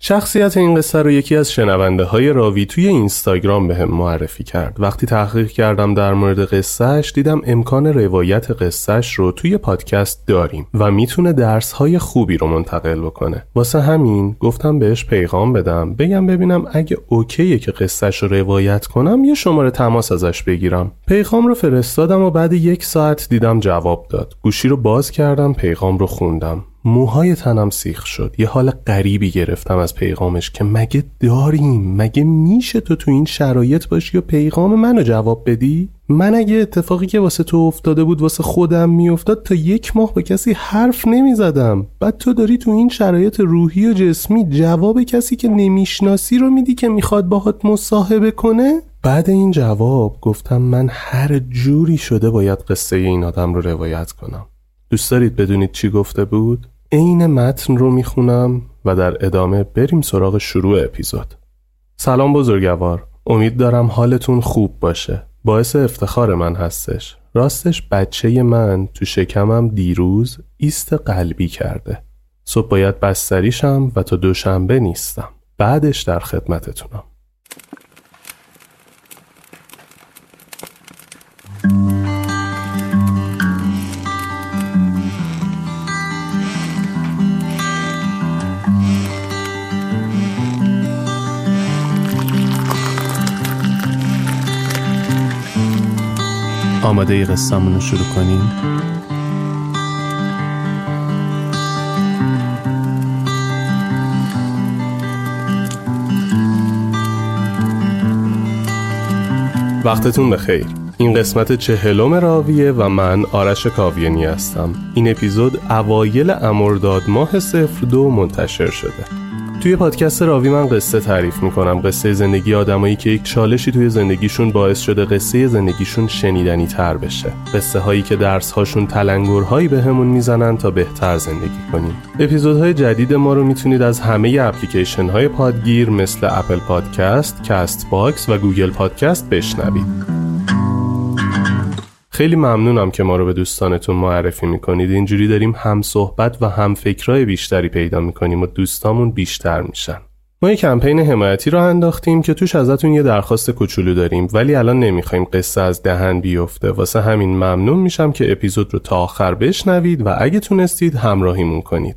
شخصیت این قصه رو یکی از شنونده های راوی توی اینستاگرام به معرفی کرد. وقتی تحقیق کردم در مورد قصهش دیدم امکان روایت قصهش رو توی پادکست داریم و می‌تونه درس های خوبی رو منتقل بکنه. واسه همین گفتم بهش پیغام بدم بگم ببینم اگه اوکیه که قصهش رو روایت کنم یه شماره تماس ازش بگیرم. پیغام رو فرستادم و بعد یک ساعت دیدم جواب داد. گوشی رو باز کردم پیغام رو خوندم. موهای تنم سیخ شد. یه حال غریبی گرفتم از پیغامش که مگه داریم؟ مگه میشه تو تو این شرایط باشی و پیغام منو جواب بدی؟ من اگه اتفاقی که واسه تو افتاده بود واسه خودم میافتاد تا یک ماه با کسی حرف نمی‌زدم. بعد تو داری تو این شرایط روحی و جسمی جواب کسی که نمی‌شناسی رو میدی که می‌خواد باهات مصاحبه کنه؟ بعد این جواب گفتم من هر جوری شده باید قصه این آدم رو روایت کنم. دوست دارید بدونید چی گفته بود؟ عین متن رو می‌خونم و در ادامه بریم سراغ شروع اپیزود. سلام بزرگوار. امید دارم حالتون خوب باشه. باعث افتخار من هستش. راستش بچه من تو شکمم دیروز ایست قلبی کرده. صبح باید بستریشم و تا دوشنبه نیستم. بعدش در خدمتتونم. آماده قصهمون رو شروع کنیم؟ وقتتون بخیر. این قسمت چهلم راویه و من آرش کاویانی هستم. این اپیزود اوایل امرداد ماه صفر دو منتشر شده. توی پادکست راوی من قصه تعریف می‌کنم. قصه زندگی آدمایی که یک چالشی توی زندگیشون باعث شده قصه زندگیشون شنیدنی تر بشه. قصه هایی که درس هاشون تلنگرهایی به همون می‌زنن تا بهتر زندگی کنیم. اپیزودهای جدید ما رو می‌تونید از همه اپلیکیشن های پادگیر مثل اپل پادکست، Castbox و Google Podcast بشنوید. خیلی ممنونم که ما رو به دوستانتون معرفی می‌کنید. اینجوری داریم هم صحبت و هم فکرای بیشتری پیدا می‌کنیم و دوستامون بیشتر میشن. ما یه کمپین حمایتی راه انداختیم که توش ازتون یه درخواست کوچولو داریم ولی الان نمی‌خوایم قصه از دهن بیفته. واسه همین ممنون میشم که اپیزود رو تا آخر بشنوید و اگه تونستید همراهیمون کنید.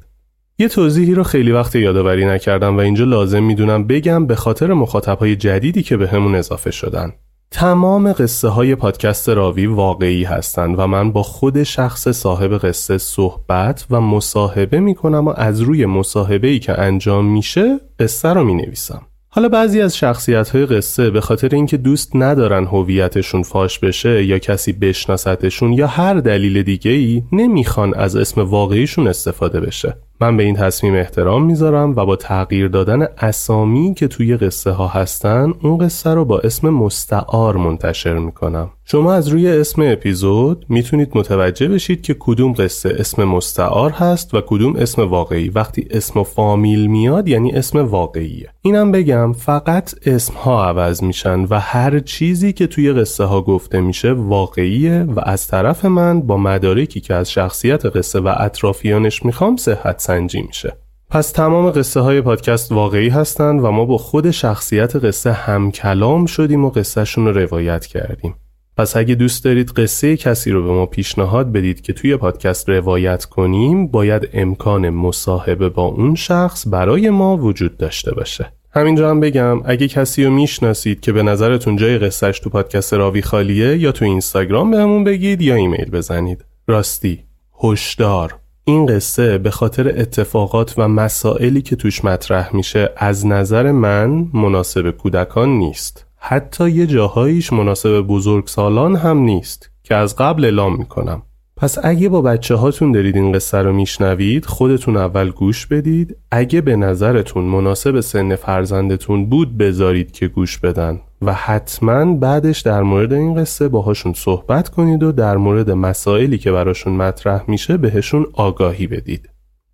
یه توضیحی رو خیلی وقت یادآوری نکردم و اینجا لازم می‌دونم بگم به خاطر مخاطبهای جدیدی که به همون اضافه شدن. تمام قصه های پادکست راوی واقعی هستند و من با خود شخص صاحب قصه صحبت و مصاحبه می کنم و از روی مصاحبه ای که انجام میشه قصه رو می نویسم. حالا بعضی از شخصیت های قصه به خاطر اینکه دوست ندارن هویتشون فاش بشه یا کسی بشناستشون یا هر دلیل دیگه ای نمی‌خوان از اسم واقعیشون استفاده بشه. من به این تصمیم احترام می‌ذارم و با تغییر دادن اسامی که توی قصه ها هستن اون قصه رو با اسم مستعار منتشر می‌کنم شما از روی اسم اپیزود می‌تونید متوجه بشید که کدوم قصه اسم مستعار هست و کدوم اسم واقعی. وقتی اسم فامیل میاد یعنی اسم واقعیه. اینم بگم فقط اسم ها عوض میشن و هر چیزی که توی قصه ها گفته میشه واقعیه و از طرف من با مدارکی که از شخصیت قصه و اطرافیانش می‌خوام صحت سنجی میشه. پس تمام قصه های پادکست واقعی هستند و ما با خود شخصیت قصه هم کلام شدیم و قصهشون رو روایت کردیم. پس اگه دوست دارید قصه کسی رو به ما پیشنهاد بدید که توی پادکست روایت کنیم باید امکان مصاحبه با اون شخص برای ما وجود داشته باشه. همینجا هم بگم اگه کسی رو می‌شناسید که به نظرتون جای قصهش تو پادکست راوی خالیه یا تو اینستاگرام بهمون بگید یا ایمیل بزنید. راستی هشدار. این قصه به خاطر اتفاقات و مسائلی که توش مطرح میشه از نظر من مناسب کودکان نیست. حتی یه جاهاییش مناسب بزرگسالان هم نیست که از قبل اعلام می‌کنم. پس اگه با بچه هاتون دارید این قصه رو میشنوید خودتون اول گوش بدید. اگه به نظرتون مناسب سن فرزندتون بود بذارید که گوش بدن و حتما بعدش در مورد این قصه باهاشون صحبت کنید و در مورد مسائلی که براشون مطرح میشه بهشون آگاهی بدید.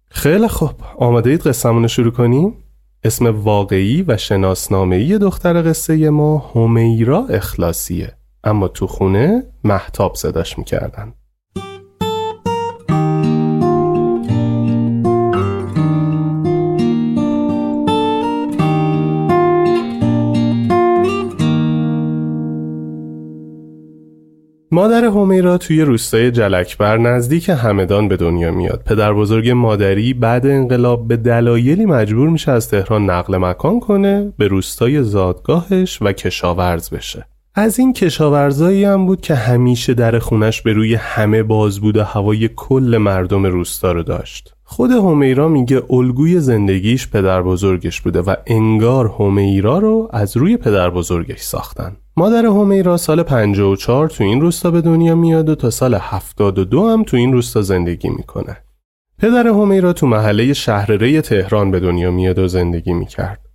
خیلی خوب. آماده اید قصهمون شروع کنیم؟ اسم واقعی و شناسنامه‌ای دختر قصه ما همیرا اخلاصیه. اما تو خونه محتاب صداش می‌کردن. مادر همیرا توی روستای جلکبر نزدیک همدان به دنیا میاد. پدر بزرگ مادری بعد انقلاب به دلایلی مجبور میشه از تهران نقل مکان کنه به روستای زادگاهش و کشاورز بشه. از این کشاورزایی هم بود که همیشه در خونش به روی همه باز بود و هوای کل مردم روستا رو داشت. خود همیرا میگه الگوی زندگیش پدر بزرگش بوده و انگار همیرا رو از روی پدر بزرگش ساختن. مادر همیرا سال 54 تو این روستا به دنیا میاد و تا سال 72 هم تو این روستا زندگی می‌کنه. پدر همیرا تو محله شهرره تهران به دنیا میاد و زندگی می‌کرد.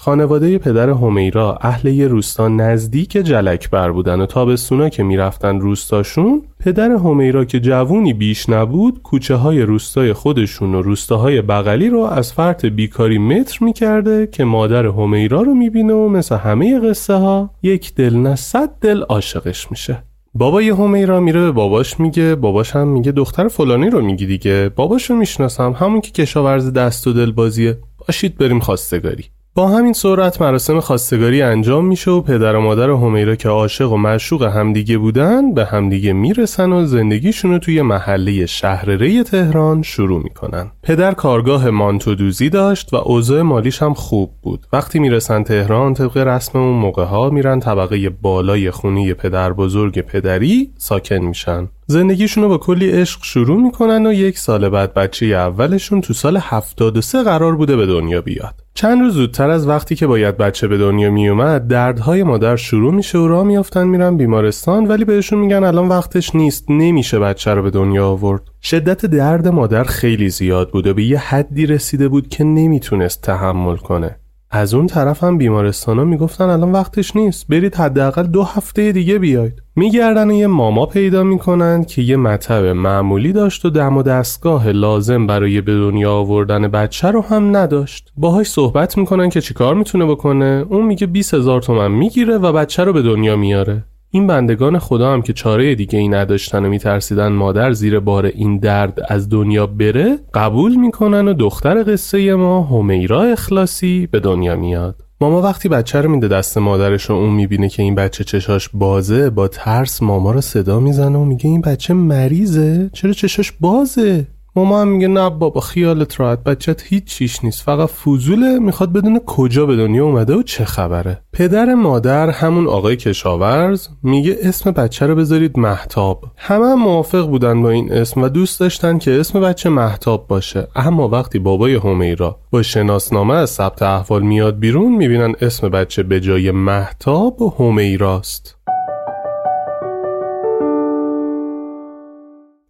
خانواده پدر همیرا اهل یه روستا نزدیک جلکبر بودن و تابستونا که می‌رفتن روستاشون پدر همیرا که جوونی بیش نبود کوچه های روستای خودشون و روستاهای بغلی رو از فرط بیکاری متر می‌کرده که مادر همیرا رو می‌بینه و مثل همه قصه ها یک دل نه صد دل عاشقش میشه. بابای همیرا میره به باباش میگه باباش هم میگه دختر فلانی رو میگی دیگه باباشو می‌شناسم همون که کشاورز دست و دل بازیه باشید بریم خواستگاری. با همین سرعت مراسم خواستگاری انجام میشه و پدر و مادر همیرا که عاشق و معشوق همدیگه بودن به همدیگه می‌رسن و زندگیشون رو توی محله شهرره تهران شروع می‌کنن. پدر کارگاه مانتودوزی داشت و اوضاع مالیش هم خوب بود. وقتی می‌رسن تهران طبق رسم اون موقع ها میرن طبقه بالای خونی پدر بزرگ پدری ساکن میشن. زندگیشون رو با کلی عشق شروع می‌کنن و یک سال بعد بچه اولشون تو سال 73 قرار بوده به دنیا بیاد. چند روز زودتر از وقتی که باید بچه به دنیا میومد دردهای مادر شروع میشه و راه میافتن میرن بیمارستان ولی بهشون میگن الان وقتش نیست نمیشه بچه رو به دنیا آورد. شدت درد مادر خیلی زیاد بود و به یه حدی رسیده بود که نمی‌تونست تحمل کنه. از اون طرف هم بیمارستان ها می‌گفتن الان وقتش نیست. برید حداقل دو هفته دیگه بیاید. میگردن یه ماما پیدا می‌کنن که یه مطب معمولی داشت و دم و دستگاه لازم برای به دنیا آوردن بچه رو هم نداشت. باهاش صحبت می‌کنن که چیکار می‌تونه بکنه. اون میگه 20 هزار تومن می‌گیره و بچه رو به دنیا میاره. این بندگان خدا هم که چاره دیگه ای نداشتن و میترسیدن مادر زیر بار این درد از دنیا بره قبول می‌کنن و دختر قصه ما همیرا اخلاصی به دنیا میاد. ماما وقتی بچه رو میده دست مادرش و اون می‌بینه که این بچه چشاش بازه با ترس ماما رو صدا می‌زنه و میگه این بچه مریضه؟ چرا چشاش بازه؟ ماما هم میگه نه بابا خیالت راحت. بچت هیچ چیش نیست. فقط فوزوله می‌خواد بدون کجا به دنیا اومده و چه خبره. پدر مادر همون آقای کشاورز میگه اسم بچه رو بذارید محتاب همه هم موافق بودن با این اسم و دوست داشتن که اسم بچه محتاب باشه. اما وقتی بابای همیرا با شناسنامه از ثبت احوال میاد بیرون می‌بینن اسم بچه به جای محتاب همیراست.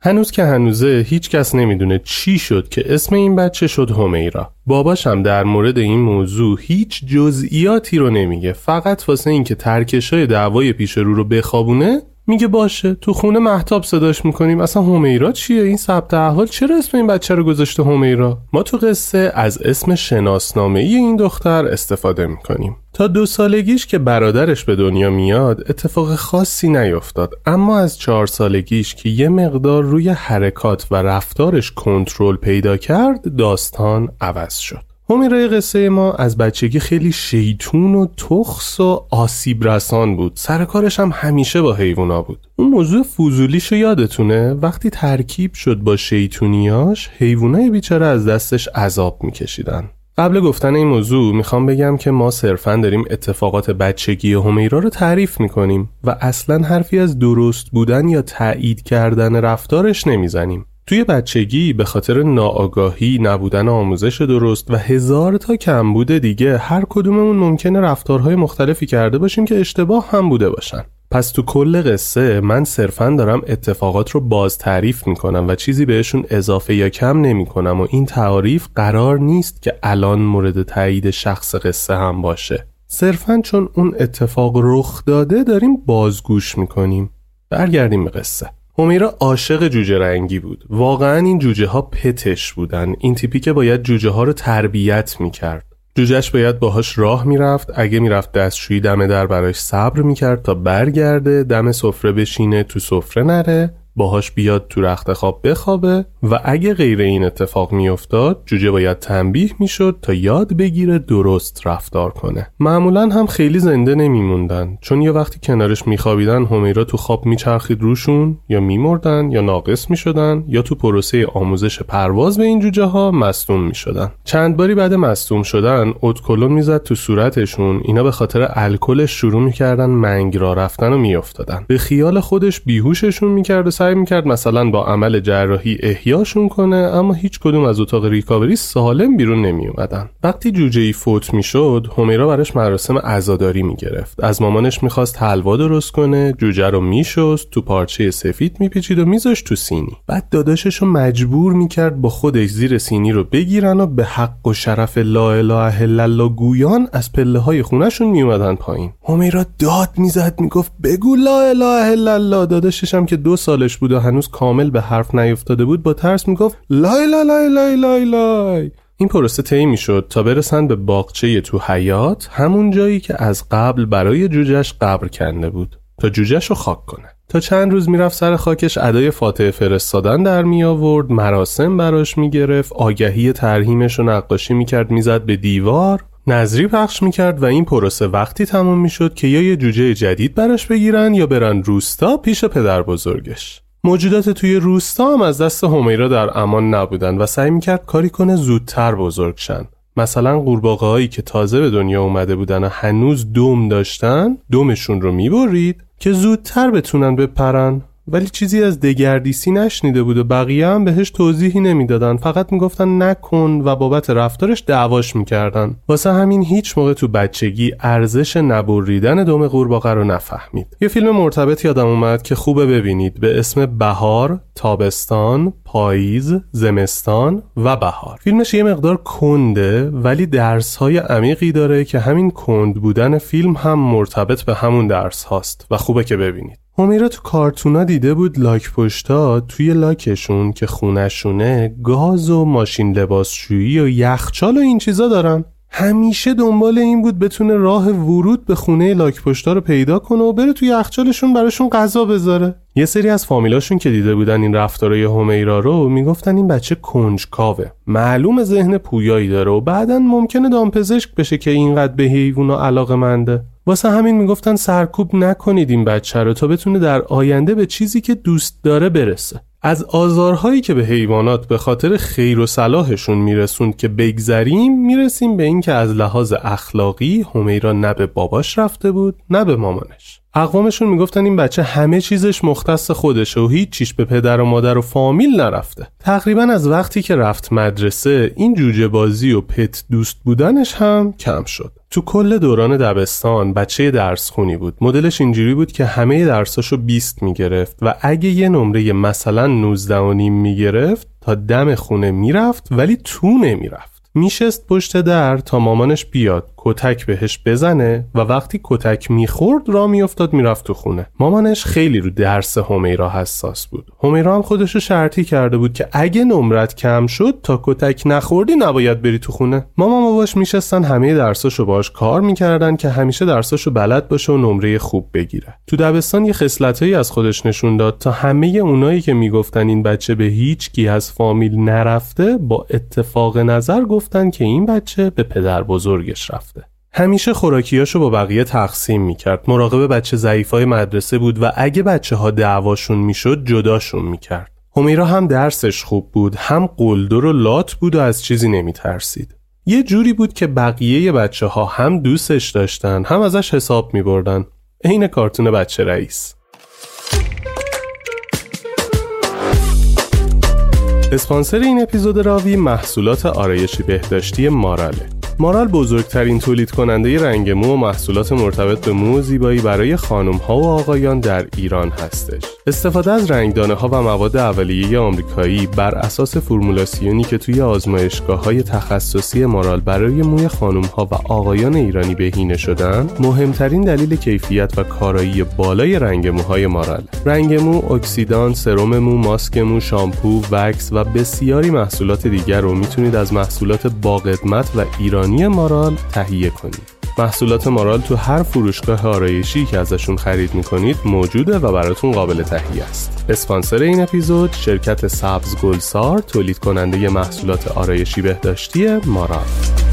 هنوز که هنوزه هیچ کس نمی‌دونه چی شد که اسم این بچه شد همیرا. باباش در مورد این موضوع هیچ جزئیاتی رو نمیگه. فقط واسه اینکه ترکشای دعوای پیش رو رو بخوابونه میگه باشه تو خونه محتاب صداش می‌کنیم. اصلا همیرا چیه؟ این ثبت احوال چرا اسم این بچه رو گذاشته همیرا؟ ما تو قصه از اسم شناسنامه ای این دختر استفاده می‌کنیم. تا دو سالگیش که برادرش به دنیا میاد اتفاق خاصی نیفتاد اما از چهار سالگیش که یه مقدار روی حرکات و رفتارش کنترل پیدا کرد داستان عوض شد. همیرای قصه ما از بچگی خیلی شیطون و تخص و آسیب رسان بود. سر کارش هم همیشه با حیوونا بود. اون موضوع فوزولیشو یادتونه؟ وقتی ترکیب شد با شیطونیاش حیوانای بیچاره از دستش عذاب میکشیدن. قبل گفتن این موضوع می‌خوام بگم که ما صرفا داریم اتفاقات بچگی همیرا رو تعریف می‌کنیم و اصلا حرفی از درست بودن یا تایید کردن رفتارش نمی‌زنیم. توی بچگی به خاطر ناآگاهی نبودن آموزش درست و هزار تا کمبود دیگه هر کدوممون ممکنه رفتارهای مختلفی کرده باشیم که اشتباه هم بوده باشن. پس تو کل قصه من صرفا دارم اتفاقات رو باز تعریف می‌کنم و چیزی بهشون اضافه یا کم نمی‌کنم و این تعریف قرار نیست که الان مورد تایید شخص قصه هم باشه. صرفا چون اون اتفاق رخ داده داریم بازگوش می‌کنیم. برگردیم به قصه. همیرا عاشق جوجه رنگی بود. واقعا این جوجه ها پتش بودن. این تیپی که باید جوجه ها رو تربیت می‌کرد. جوجهش باید باهاش راه می‌رفت. اگه می‌رفت دستشویی دم در براش صبر می‌کرد تا برگرده دم سفره بشینه تو سفره نره. باهاش بیاد تو رخت خواب بخوابه و اگه غیر این اتفاق میافتاد جوجه باید تنبیه می‌شد تا یاد بگیره درست رفتار کنه. معمولا هم خیلی زنده نمیموندن چون یه وقتی کنارش میخوابیدن همیرا تو خواب میچرخید روشون یا میمردن یا ناقص می‌شدن یا تو پروسه آموزش پرواز به این جوجه ها مصدوم می‌شدن. چند باری بعد مصدوم شدن اتکلون می‌زد تو صورتشون اینا به خاطر الکلش شروع می‌کردن منگ را رفتن و میافتادن. به خیال خودش بیهوششون می‌کرد و سعی می‌کرد مثلا با عمل جراحی احیاشون کنه اما هیچ کدوم از اتاق ریکاوری سالم بیرون نمی اومدن وقتی جوجه ای فوت می‌شد همیرا براش مراسم عزاداری می‌گرفت. از مامانش می‌خواست حلوا درست کنه جوجه رو میشست تو پارچه سفید میپیچید و میذاشت تو سینی. بعد داداشش رو مجبور می‌کرد با خودش زیر سینی رو بگیرن و به حق و شرف لا اله الا الله گویان از پله های خونهشون میومدن پایین. همیرا داد می‌زد می‌گفت بگو لا اله الا الله. داداشش هم که دو سالش بود و هنوز کامل به حرف نیفتاده بود با ترس می‌گفت لای لای لای لای لای لای. این پروسه طی می‌شد تا برسن به باغچه تو حیات همون جایی که از قبل برای جوجهش قبر کنده بود تا جوجهش رو خاک کنه. تا چند روز می‌رفت سر خاکش ادای فاتحه فرستادن در می آورد مراسم براش می‌گرفت آگهی ترهیمش رو نقاشی می‌کرد می‌زد به دیوار. نظری پخش می‌کرد و این پروسه وقتی تموم می‌شد که یا یه جوجه جدید براش بگیرن یا برن روستا پیش پدر بزرگش. موجودات توی روستا هم از دست همیرا در امان نبودن و سعی می‌کرد کاری کنه زودتر بزرگ شن. مثلا قورباغه هایی که تازه به دنیا اومده بودن و هنوز دوم داشتن دومشون رو می‌برید که زودتر بتونن بپرن. ولی چیزی از دگردیسی نشنیده بود و بقیه هم بهش توضیحی نمی‌دادن. فقط می‌گفتن نکن و بابت رفتارش دعواش می‌کردن. واسه همین هیچ موقع تو بچگی ارزش نبریدن دم قورباغه رو نفهمید. یه فیلم مرتبط یادم اومد که خوبه ببینید. به اسم بهار تابستان پاییز زمستان و بهار. فیلمش یه مقدار کنده ولی درس های عمیقی داره که همین کند بودن فیلم هم مرتبط به همون درس هاست و خوبه که ببینید. همیرا تو کارتونا دیده بود لاک پشتا توی لاکشون که خونشونه گاز و ماشین لباسشویی و یخچال و این چیزا دارن. همیشه دنبال این بود بتونه راه ورود به خونه لاک پشتا رو پیدا کنه و بره توی یخچالشون براشون غذا بذاره. یه سری از فامیلاشون که دیده بودن این رفتارای همیرا رو می‌گفتن این بچه کنجکاوه. معلوم ذهن پویایی داره و بعدا ممکنه دامپزشک بشه که اینقدر به حیوونا علاقه منده واسه همین می‌گفتن سرکوب نکنید این بچه رو تا بتونه در آینده به چیزی که دوست داره برسه. از آزارهایی که به حیوانات به خاطر خیر و صلاحشون میرسوند که بگذریم می‌رسیم به اینکه از لحاظ اخلاقی همیرا نه به باباش رفته بود نه به مامانش. اقوامشون می‌گفتن این بچه همه چیزش مختص خودشه و هیچ چیش به پدر و مادر و فامیل نرفته. تقریبا از وقتی که رفت مدرسه این جوجه بازی و پت دوست بودنش هم کم شد. تو کل دوران دبستان بچه درس خونی بود. مدلش اینجوری بود که همه درساشو 20 می‌گرفت و اگه یه نمره مثلا 19 و نیم می‌گرفت تا دم خونه می‌رفت ولی تو نمی‌رفت میشست پشت در تا مامانش بیاد. کتک بهش بزنه و وقتی کتک می‌خورد را میافتاد می‌رفت تو خونه. مامانش خیلی رو درس همیرا حساس بود. همیرا هم خودشو شرطی کرده بود که اگه نمرت کم شد تا کتک نخوردی نباید بری تو خونه. مامان باباش میشستن همه درساشو باش کار می‌کردن که همیشه درساشو بلد باشه و نمره خوب بگیره. تو دبستان یه خصلتایی از خودش نشون داد تا همه اونایی که می‌گفتن این بچه به هیچ کی از فامیل نرفته با اتفاق نظر گفتن که این بچه به پدر بزرگش رفته. همیشه خوراکیاشو با بقیه تقسیم می‌کرد. مراقب بچه ضعیفای مدرسه بود و اگه بچه ها دعواشون می‌شد جداشون می‌کرد. همیرا هم درسش خوب بود هم قلدر و لات بود و از چیزی نمیترسید. یه جوری بود که بقیه بچه ها هم دوستش داشتن هم ازش حساب میبردن. عین کارتون بچه رئیس. اسپانسر این اپیزود راوی محصولات آرایشی بهداشتی ماراله مارال بزرگترین تولید کننده رنگ مو و محصولات مرتبط به مو زیبایی برای خانم ها و آقایان در ایران هستش. استفاده از رنگدانه ها و مواد اولیه آمریکایی بر اساس فرمولاسیونی که توی آزمایشگاه های تخصصی مارال برای موی خانم ها و آقایان ایرانی بهینه شدن، مهمترین دلیل کیفیت و کارایی بالای رنگ موهای مارال. رنگ مو، اکسیدان، سرم مو، ماسک مو، شامپو، وکس و بسیاری محصولات دیگر رو می‌تونید از محصولات با قدمت و ایرانی مارال تهیه کنید. محصولات مارال تو هر فروشگاه آرایشی که ازشون خرید می‌کنید موجوده و براتون قابل تهیه است. اسپانسر این اپیزود شرکت سبز گلسار تولید کننده محصولات آرایشی بهداشتی مارال.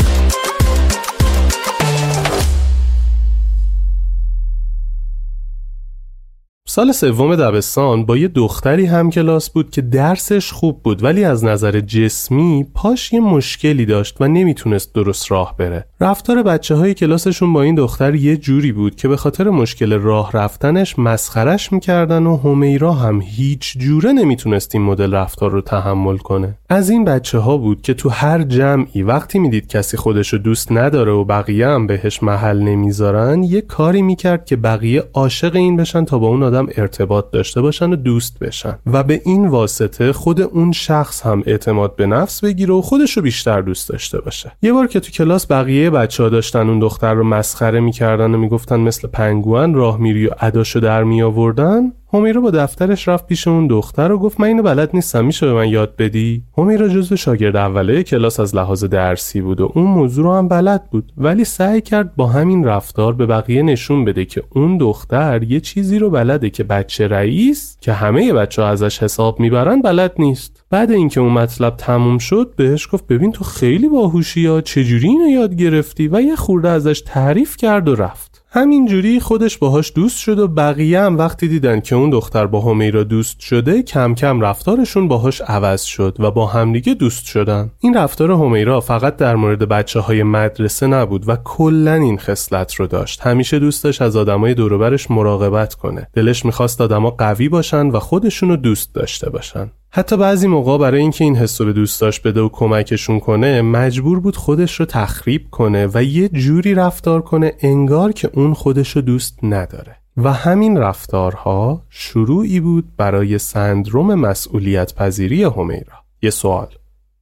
سال سوم دبستان با یه دختری هم کلاس بود که درسش خوب بود ولی از نظر جسمی پاش یه مشکلی داشت و نمی‌تونست درست راه بره. رفتار بچه های کلاسشون با این دختر یه جوری بود که به خاطر مشکل راه رفتنش مسخرش می‌کردن و همیرا هم هیچ جوره نمی‌تونست این مدل رفتار رو تحمل کنه. از این بچه ها بود که تو هر جمعی وقتی می‌دید کسی خودشو دوست نداره و بقیه هم بهش محل نمی‌ذارن یه کاری می‌کرد که بقیه عاشق این بشن تا با اون آدم ارتباط داشته باشن و دوست بشن. و به این واسطه خود اون شخص هم اعتماد به نفس بگیره و خودشو بیشتر دوست داشته باشه. یه بار که تو کلاس بقیه بچه ها داشتن اون دختر رو مسخره می‌کردن و می‌گفتن مثل پنگوان راه میری و اداشو در می آوردن همیرا با دفترش رفت پیش اون دختر و گفت من اینو بلد نیستم میشه به من یاد بدی؟ همیرا جزو شاگرد اوله کلاس از لحاظ درسی بود و اون موضوع رو هم بلد بود. ولی سعی کرد با همین رفتار به بقیه نشون بده که اون دختر یه چیزی رو بلده که بچه رئیس که همه بچه ها ازش حساب می‌برن بلد نیست. بعد اینکه اون مطلب تموم شد بهش گفت ببین تو خیلی باهوشی یا چجوری اینو یاد گرفتی؟ و یه خورده ازش تعریف کرد و رفت. همینجوری خودش باهاش دوست شد و بقیه هم وقتی دیدن که اون دختر با همیرا دوست شده کم کم رفتارشون باهاش عوض شد و با همدیگه دوست شدن. این رفتار همیرا فقط در مورد بچه های مدرسه نبود و کلا این خصلت رو داشت. همیشه دوستش از آدمای دوروبرش مراقبت کنه. دلش می‌خواست آدما قوی باشن و خودشونو دوست داشته باشن. حتی بعضی موقع برای اینکه این حس رو به دوستاش بده و کمکشون کنه مجبور بود خودش رو تخریب کنه و یه جوری رفتار کنه انگار که اون خودش رو دوست نداره. و همین رفتارها شروعی بود برای سندروم مسئولیت پذیری همیرا. یه سوال.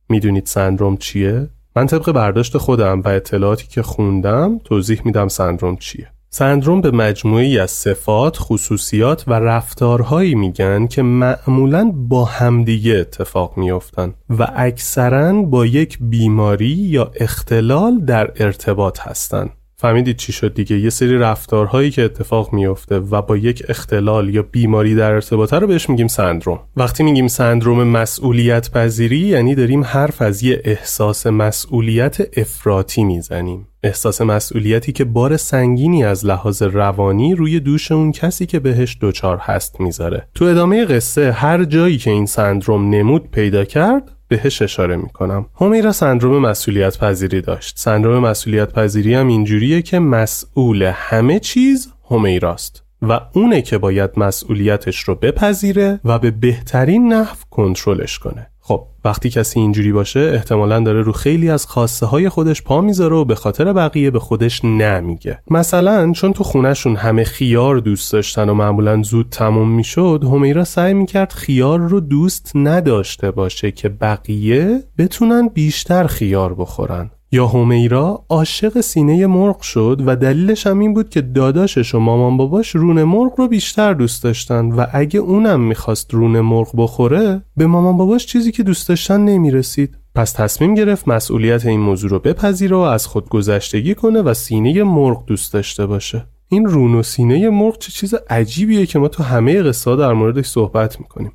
می‌دونید سندروم چیه؟ من طبق برداشت خودم و اطلاعاتی که خوندم توضیح میدم سندروم چیه. سندروم به مجموعی از صفات، خصوصیات و رفتارهایی میگن که معمولا با همدیگه اتفاق میافتن و اکثرا با یک بیماری یا اختلال در ارتباط هستند. فهمیدید چی شد دیگه؟ یه سری رفتارهایی که اتفاق میفته و با یک اختلال یا بیماری در ارتباطه رو بهش میگیم سندروم. وقتی میگیم سندروم مسئولیت پذیری یعنی داریم حرف از یه احساس مسئولیت افراطی می‌زنیم. احساس مسئولیتی که بار سنگینی از لحاظ روانی روی دوش اون کسی که بهش دچار هست می‌ذاره. تو ادامه قصه هر جایی که این سندروم نمود پیدا کرد بهش اشاره می‌کنم. همیرا سندروم مسئولیت پذیری داشت. سندروم مسئولیت پذیری هم اینجوریه که مسئول همه چیز همیراست و اونه که باید مسئولیتش رو بپذیره و به بهترین نحو کنترلش کنه. خب وقتی کسی اینجوری باشه احتمالا داره رو خیلی از خواسته های خودش پا می‌ذاره و به خاطر بقیه به خودش نمیگه. مثلا چون تو خونهشون همه خیار دوست داشتن و معمولا زود تموم می‌شد همیرا سعی می‌کرد خیار رو دوست نداشته باشه که بقیه بتونن بیشتر خیار بخورن. یا همیرا عاشق سینه مرغ شد و دلیلش هم این بود که داداشش و مامان باباش رون مرغ رو بیشتر دوست داشتن و اگه اونم می‌خواست رون مرغ بخوره به مامان باباش چیزی که دوست داشتن نمی‌رسید. پس تصمیم گرفت مسئولیت این موضوع رو بپذیره و از خود گذشتگی کنه و سینه مرغ دوست داشته باشه. این رون و سینه مرغ چه چیز عجیبیه که ما تو همه قصه در موردش صحبت می‌کنیم.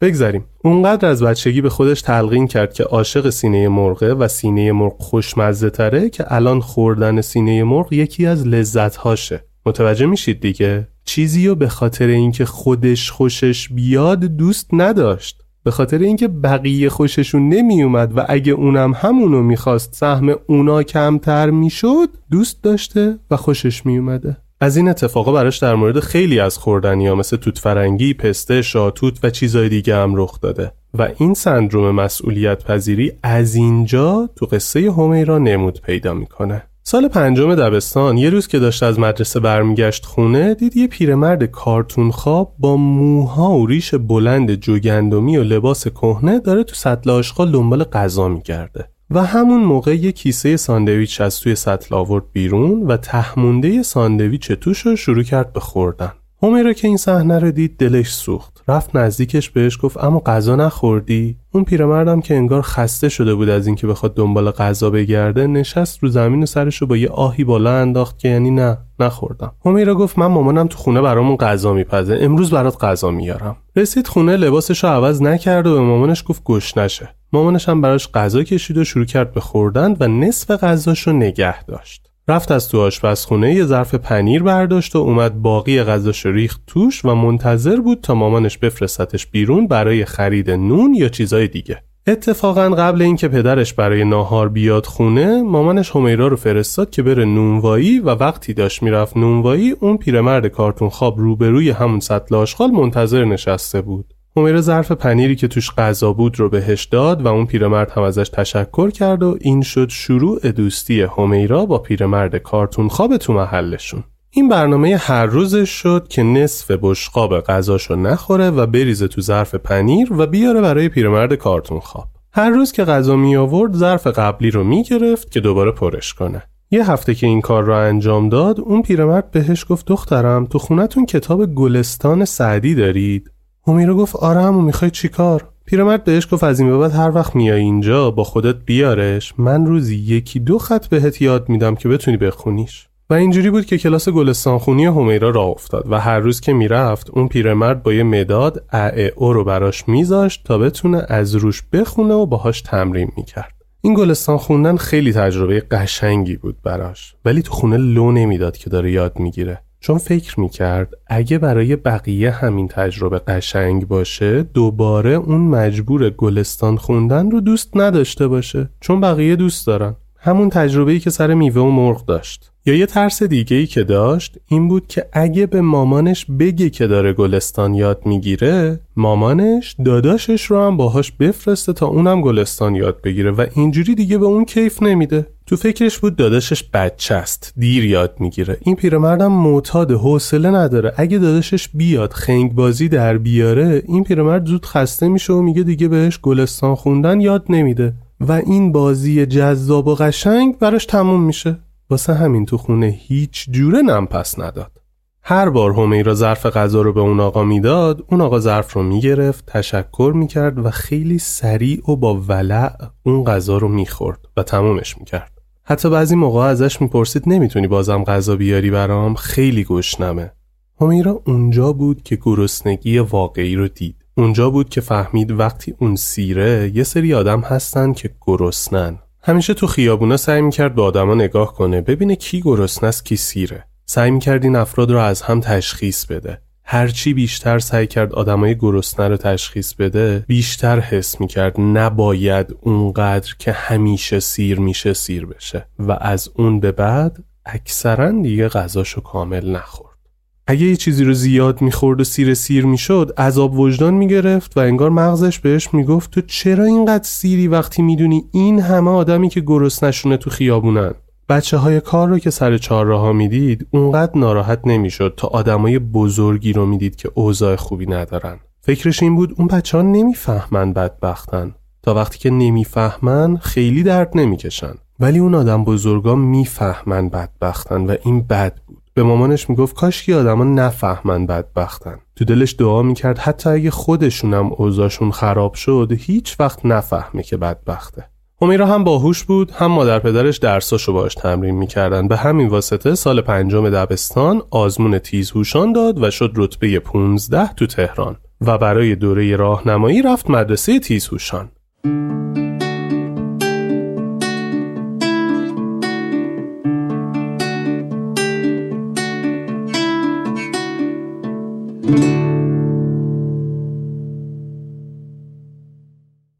بگذریم. اونقدر از بچگی به خودش تلقین کرد که عاشق سینه مرغه و سینه مرغ خوشمزه تره که الان خوردن سینه مرغ یکی از لذتهاشه. متوجه میشید دیگه؟ چیزی رو به خاطر اینکه خودش خوشش بیاد دوست نداشت. به خاطر اینکه بقیه خوششون نمیومد و اگه اونم همونو می‌خواست سهم اونا کمتر می‌شد دوست داشته و خوشش میومده از این اتفاقا براش در مورد خیلی از خوردنی ها مثل توت فرنگی، پسته، شاتوت و چیزای دیگه هم رخ داده و این سندروم مسئولیت پذیری از اینجا تو قصه همیرا نمود پیدا می‌کنه. سال پنجم دبستان یه روز که داشت از مدرسه برمیگشت خونه دید یه پیرمرد کارتون خواب با موها و ریش بلند جوگندمی و لباس کهنه داره تو سطل آشغال دنبال غذا میگرده و همون موقع یه کیسه ساندویچ از توی سطل آورد بیرون و تهمونده ساندویچ توش رو شروع کرد به خوردن. همیرا که این صحنه رو دید دلش سوخت. رفت نزدیکش بهش گفت اما غذا نخوردی؟ اون پیرمردم که انگار خسته شده بود از اینکه بخواد دنبال غذا بگرده نشست رو زمین و سرش رو با یه آهی بالا انداخت که یعنی نه نخوردم. همیرا گفت من مامانم تو خونه برامون غذا میپزه امروز برات غذا میارم. رسید خونه لباسش رو عوض نکرد و به مامانش گفت گوش نشه. مامانش هم براش غذا کشید و شروع کرد به خوردن و نصف غذاش رو نگه داشت. رفت از تو آشپزخونه یه ظرف پنیر برداشت و اومد باقی غذاش ریخت توش و منتظر بود تا مامانش بفرستتش بیرون برای خرید نون یا چیزای دیگه. اتفاقا قبل اینکه پدرش برای ناهار بیاد خونه مامانش همیرا رو فرستاد که بره نونوایی و وقتی داشت می‌رفت نونوایی اون پیرمرد کارتون خواب روبروی همون سطل آشغال منتظر نشسته بود. همیرا ظرف پنیری که توش غذا بود رو بهش داد و اون پیرمرد هم ازش تشکر کرد و این شد شروع دوستی همیرا با پیرمرد کارتون خواب تو محلشون. این برنامه هر روزش شد که نصف بشقاب غذاشو نخوره و بریزه تو ظرف پنیر و بیاره برای پیرمرد کارتون خواب. هر روز که غذا می آورد ظرف قبلی رو می گرفت که دوباره پرش کنه. یه هفته که این کار را انجام داد اون پیرمرد بهش گفت دخترم تو خونتون کتاب گلستان سعدی دارید؟ همیرا گفت آره همون می‌خوای چیکار پیرمرد بهش گفت از این به بعد هر وقت میای اینجا با خودت بیارش. من روزی یکی دو خط بهت یاد میدم که بتونی بخونیش. و اینجوری بود که کلاس گلستان خونی همیرا را افتاد و هر روز که می‌رفت اون پیرمرد با یه مداد ا او رو براش میذاشت تا بتونه از روش بخونه و باهاش تمرین می‌کرد. این گلستان خوندن خیلی تجربه قشنگی بود براش. ولی تو خونه لو نمی‌داد که داره یاد می‌گیره. چون فکر می‌کرد اگه برای بقیه همین تجربه قشنگ باشه دوباره اون مجبور گلستان خوندن رو دوست نداشته باشه. چون بقیه دوست دارن. همون تجربه ای که سر میوه و مرغ داشت. یا یه ترس دیگه ای که داشت این بود که اگه به مامانش بگه که داره گلستان یاد می‌گیره مامانش داداشش رو هم باهاش بفرسته تا اونم گلستان یاد بگیره و اینجوری دیگه به اون کیف نمیده. تو فکرش بود داداشش بچه است. دیر یاد می‌گیره. این پیرمردم معتاد حوصله نداره. اگه داداشش بیاد خنگ بازی در بیاره این پیرمرد زود خسته میشه و میگه دیگه بهش گلستان خوندن یاد نمیده. و این بازی جذاب و قشنگ براش تموم میشه. واسه همین تو خونه هیچ جوره نم پس نداد. هر بار همیرا ظرف غذا رو به اون آقا می‌داد اون آقا ظرف رو می‌گرفت تشکر می‌کرد و خیلی سریع و با ولع اون غذا رو می‌خورد و تمومش می‌کرد. حتی بعضی موقع ازش می‌پرسید نمی‌تونی بازم غذا بیاری برام؟ خیلی گشنمه. همیرا اونجا بود که گرسنگی واقعی رو دید. اونجا بود که فهمید وقتی اون سیره یه سری آدم هستن که گرسنن. همیشه تو خیابونا سعی می‌کرد به آدما نگاه کنه ببینه کی گرسنه است کی سیره. سعی می‌کرد این افراد رو از هم تشخیص بده. هرچی بیشتر سعی کرد آدمای گرسنه رو تشخیص بده بیشتر حس می‌کرد نباید اونقدر که همیشه سیر میشه سیر بشه. و از اون به بعد اکثرا دیگه غذاشو کامل نخورد. اگه یه چیزی رو زیاد می‌خورد و سیر سیر می‌شد عذاب وجدان می‌گرفت و انگار مغزش بهش می‌گفت تو چرا اینقدر سیری وقتی می‌دونی این همه آدمی که نشونه تو خیابونن؟ بچه های کار رو که سر چهار راه می‌دید اونقدر ناراحت نمی‌شد تا آدمای بزرگی رو می‌دید که اوضاع خوبی ندارن. فکرش این بود اون بچه ها نمی‌فهمن بدبختن. تا وقتی که نمی‌فهمن خیلی درد نمی‌کشن. ولی اون آدم بزرگا می‌فهمن بدبختن و این بد بود. به مامانش می‌گفت کاش که آدما نفهمن بدبختن. تو دلش دعا می‌کرد حتی اگه خودشونم اوضاعشون خراب شد هیچ وقت نفهمه که بدبخته. همیرا هم باهوش بود هم مادر پدرش درساشو باش تمرین می‌کردن. به همین واسطه سال پنجم دبستان آزمون تیزهوشان داد و شد رتبه 15 تو تهران و برای دوره راهنمایی رفت مدرسه تیزهوشان.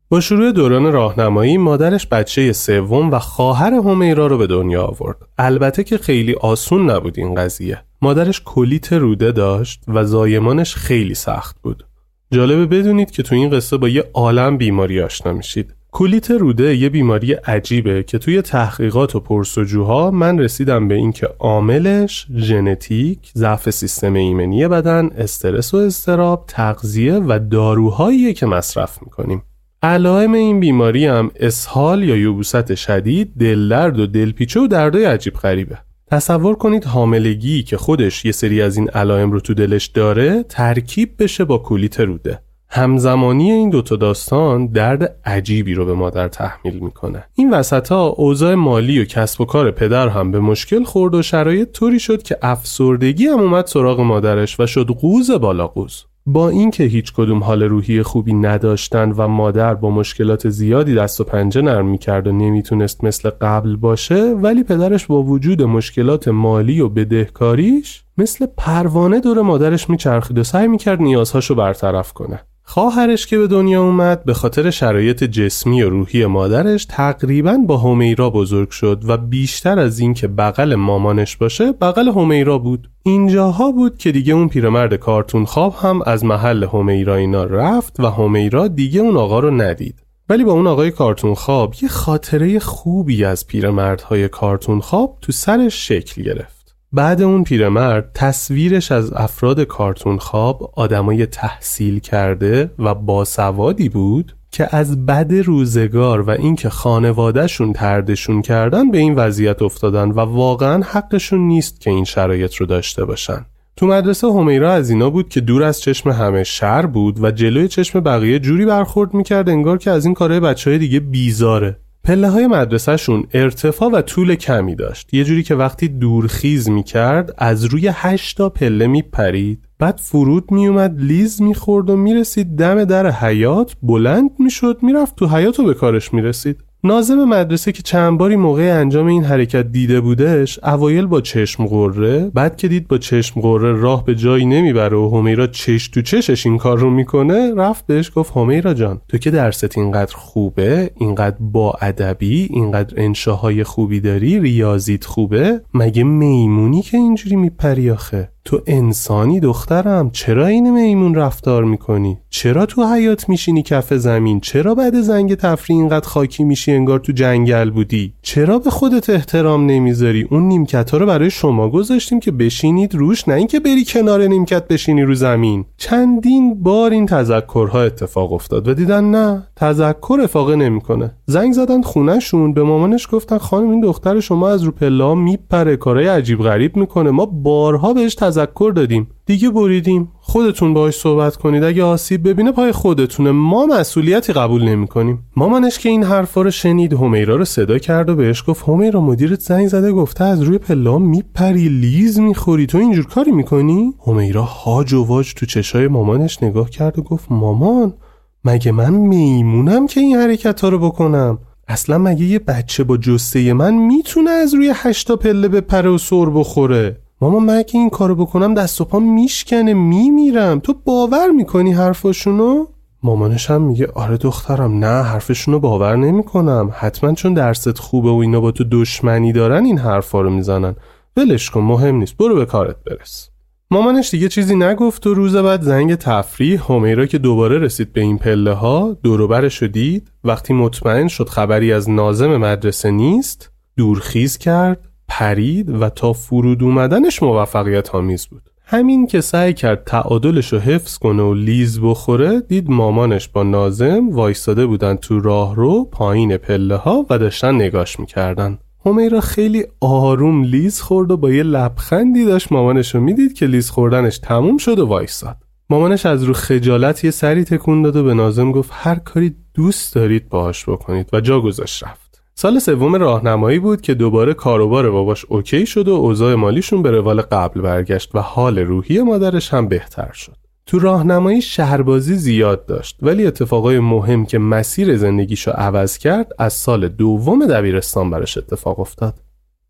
با شروع دوران راهنمایی مادرش بچه سوم و خواهر همیرا رو به دنیا آورد. البته که خیلی آسون نبود این قضیه. مادرش کلیت روده داشت و زایمانش خیلی سخت بود. جالبه بدونید که تو این قصه با یه عالم بیماری آشنا میشید. کولیت روده یه بیماری عجیبه که توی تحقیقات و پرسجوها من رسیدم به اینکه عاملش ژنتیک، ضعف سیستم ایمنی بدن، استرس و استراب، تغذیه و داروهاییه که مصرف می‌کنیم. علائم این بیماری هم اسهال یا یبوست شدید، دلدرد و دلپیچه و دردای عجیب غریبه. تصور کنید حاملگی که خودش یه سری از این علائم رو تو دلش داره ترکیب بشه با کولیت روده. همزمانی این دوتا داستان درد عجیبی رو به مادر تحمیل می‌کنه این وسط ها اوضاع مالی و کسب و کار پدر هم به مشکل خورد و شرایط طوری شد که افسردگی هم اومد سراغ مادرش و شد قوز بالا قوز با اینکه هیچ کدوم حال روحی خوبی نداشتن و مادر با مشکلات زیادی دست و پنجه نرم می‌کرد و نمی‌تونست مثل قبل باشه ولی پدرش با وجود مشکلات مالی و بدهکاریش مثل پروانه دور مادرش میچرخید و سعی می‌کرد نیازهاشو برطرف کنه. خواهرش که به دنیا اومد به خاطر شرایط جسمی و روحی مادرش تقریبا با همیرا بزرگ شد و بیشتر از اینکه بغل مامانش باشه بغل همیرا بود. اینجاها بود که دیگه اون پیرمرد کارتون خواب هم از محل همیرا اینا رفت و همیرا دیگه اون آقا رو ندید. ولی با اون آقای کارتون خواب یه خاطره خوبی از پیرمردهای کارتون خواب تو سرش شکل گرفت. بعد اون پیرمرد تصویرش از افراد کارتون خواب آدمای تحصیل کرده و باسوادی بود که از بد روزگار و اینکه خانوادهشون تردشون کردن به این وضعیت افتادن و واقعا حقشون نیست که این شرایط رو داشته باشن. تو مدرسه همیرا از اینا بود که دور از چشم همه شر بود و جلوی چشم بقیه جوری برخورد می‌کرد انگار که از این کارهای بچه های دیگه بیزاره. پله های مدرسهشون ارتفاع و طول کمی داشت. یه جوری که وقتی دورخیز می‌کرد از روی هشتا پله میپرید. بعد فرود میومد لیز می‌خورد و می‌رسید دم در حیات بلند می‌شد می‌رفت تو حیات و به کارش می‌رسید. نازم مدرسه که چند باری موقع انجام این حرکت دیده بودش اوایل با چشم قره بعد که دید با چشم قره راه به جایی نمی‌بره و همیرا چش تو چشش این کار رو می‌کنه رفت بهش گفت همیرا جان تو که درست اینقدر خوبه اینقدر با ادبی اینقدر انشاهای خوبی داری ریاضیت خوبه مگه میمونی که اینجوری میپری آخه؟ تو انسانی دخترم چرا این میمون رفتار می‌کنی؟ چرا تو حیات میشینی کف زمین؟ چرا بعد زنگ تفریح اینقدر خاکی میشی انگار تو جنگل بودی؟ چرا به خودت احترام نمی‌ذاری؟ اون نیمکت ها رو برای شما گذاشتیم که بشینید روش نه اینکه بری کنار نیمکت بشینی رو زمین چندین بار این تذکرها اتفاق افتاد و دیدن نه تذکر افاقه نمی‌کنه زنگ زدن خونهشون به مامانش گفتن خانم این دختر شما از رو پلا میپره کارهای عجیب غریب می‌کنه ما بارها بهش دادیم. دیگه بریدیم. خودتون باهاش صحبت کنید. اگه آسیب ببینه پای خودتونه. ما مسئولیتی قبول نمی کنیم. مامانش که این حرفا رو شنید همیرا رو صدا کرد و بهش گفت همیرا مدیرت زنگ زده گفته از روی پلا میپری لیز می‌خوری. تو اینجور کاری می‌کنی؟ همیرا هاج و واج تو چشای مامانش نگاه کرد و گفت مامان مگه من میمونم که این حرکت ها رو بکنم؟ اصلا مگه یه بچه با جسته من می‌تونه از روی هشتا پله بپره و سر بخوره؟ ماما من که این کارو بکنم دست و پا میشکنه میمیرم. تو باور می‌کنی حرفاشونو؟ مامانش هم میگه آره دخترم نه حرفشونو باور نمی‌کنم. حتما چون درست خوبه و اینا با تو دشمنی دارن این حرفا رو می‌زنن. ولش کن مهم نیست. برو به کارت برس. مامانش دیگه چیزی نگفت و روز بعد زنگ تفریح همیرا که دوباره رسید به این پله ها دوروبرش دید. وقتی مطمئن شد خبری از نازم مدرسه نیست دورخیز کرد. پرید و تا فرود اومدنش موفقیت آمیز بود. همین که سعی کرد تعادلش رو حفظ کنه و لیز بخوره دید مامانش با ناظم وایستاده بودن تو راهرو پایین پله ها و داشتن نگاش می‌کردن. حمیرا خیلی آروم لیز خورد و با یه لبخندی داشت مامانش رو می‌دید که لیز خوردنش تموم شد و وایستاد. مامانش از رو خجالت یه سری تکون داد و به ناظم گفت هر کاری دوست دارید باهاش بکنید. و جا گذاشت رفت. سال سوم راهنمایی بود که دوباره کاروبار باباش OK شد و اوضاع مالیشون به روال قبل برگشت و حال روحی مادرش هم بهتر شد. تو راهنمایی شهربازی زیاد داشت ولی اتفاقای مهم که مسیر زندگیشو عوض کرد از سال دوم دبیرستان براش اتفاق افتاد.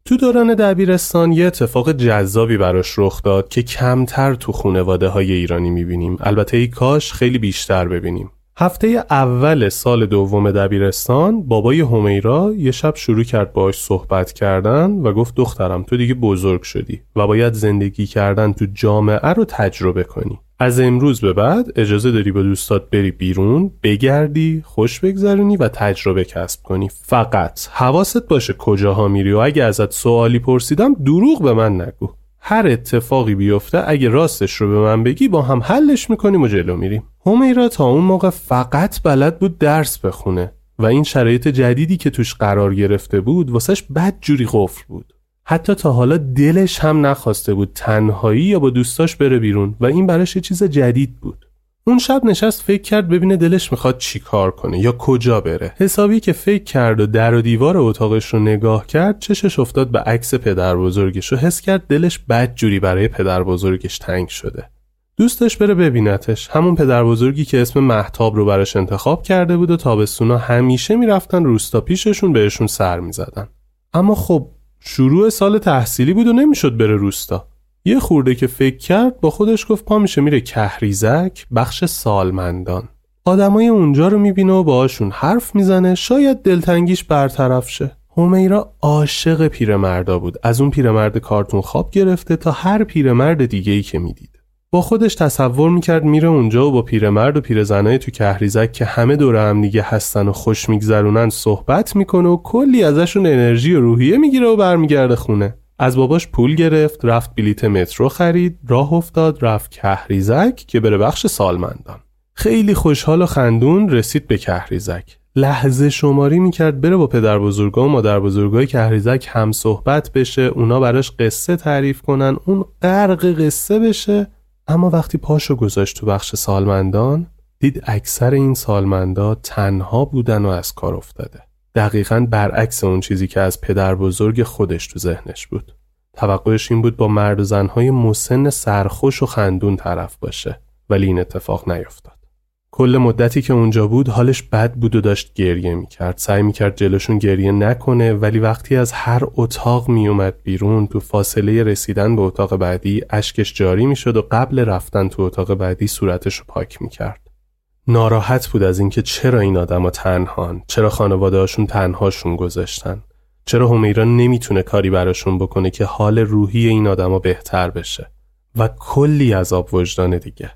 تو دوران دبیرستان یه اتفاق جذابی براش رخ داد که کمتر تو خونواده های ایرانی می‌بینیم البته ای کاش خیلی بیشتر ببینیم هفته اول سال دوم دبیرستان بابای همیرا یه شب شروع کرد باهاش صحبت کردن و گفت دخترم تو دیگه بزرگ شدی و باید زندگی کردن تو جامعه رو تجربه کنی. از امروز به بعد اجازه داری با دوستات بری بیرون بگردی خوش بگذرونی و تجربه کسب کنی. فقط حواست باشه کجاها میری و اگه ازت سوالی پرسیدم دروغ به من نگو. هر اتفاقی بیفته اگه راستش رو به من بگی با هم حلش می‌کنیم و جلو میریم. همیرا تا اون موقع فقط بلد بود درس بخونه و این شرایط جدیدی که توش قرار گرفته بود واسش بد جوری قفل بود. حتی تا حالا دلش هم نخواسته بود تنهایی یا با دوستاش بره بیرون و این براش یه چیز جدید بود. اون شب نشست فکر کرد ببینه دلش می‌خواد چی کار کنه یا کجا بره. حسابی که فکر کرد و در و دیوار اتاقش رو نگاه کرد چشش افتاد به عکس پدر بزرگش و حس کرد دلش بد جوری برای پدر بزرگش تنگ شده. دوستش بره ببینتش. همون پدر بزرگی که اسم محتاب رو براش انتخاب کرده بود و تابستونا همیشه می‌رفتن روستا پیششون بهشون سر می‌زدن. اما خب شروع سال تحصیلی بود و نمی‌شد بره روستا. یه خورده که فکر کرد با خودش گفت پا میشه میره کهریزک بخش سالمندان. آدمای اونجا رو می‌بینه و باهاشون حرف می‌زنه شاید دلتنگیش برطرف شه. همیرا عاشق پیرمردا بود. از اون پیرمرد کارتون خواب گرفته تا هر پیرمرد دیگه ای که می‌دید. با خودش تصور می‌کرد میره اونجا و با پیرمرد و پیرزنای تو کهریزک که همه دور هم دیگه هستن و خوش میگذرونن صحبت می‌کنه و کلی ازشون انرژی و روحیه می‌گیره و برمیگرده خونه. از باباش پول گرفت رفت بلیت مترو خرید راه افتاد رفت کهریزک که بره بخش سالمندان. خیلی خوشحال و خندون رسید به کهریزک. لحظه شماری می‌کرد بره با پدر بزرگا و مادر بزرگای کهریزک هم صحبت بشه اونا براش قصه تعریف کنن اون غرق قصه بشه. اما وقتی پاشو گذاشت تو بخش سالمندان دید اکثر این سالمندا تنها بودن و از کار افتاده. دقیقا برعکس اون چیزی که از پدر بزرگ خودش تو ذهنش بود. توقعش این بود با مرد و زنهای مسن سرخوش و خندون طرف باشه ولی این اتفاق نیفتاد. کل مدتی که اونجا بود حالش بد بود و داشت گریه می‌کرد. سعی می‌کرد جلوشون گریه نکنه ولی وقتی از هر اتاق میومد بیرون تو فاصله رسیدن به اتاق بعدی اشکش جاری می‌شد و قبل رفتن تو اتاق بعدی صورتش رو پاک می‌کرد. ناراحت بود از اینکه چرا این آدما تنهان چرا خانواده هاشون تنهاشون گذاشتن چرا همیرا نمی‌تونه کاری براشون بکنه که حال روحی این آدما بهتر بشه. و کلی عذاب وجدان دیگه.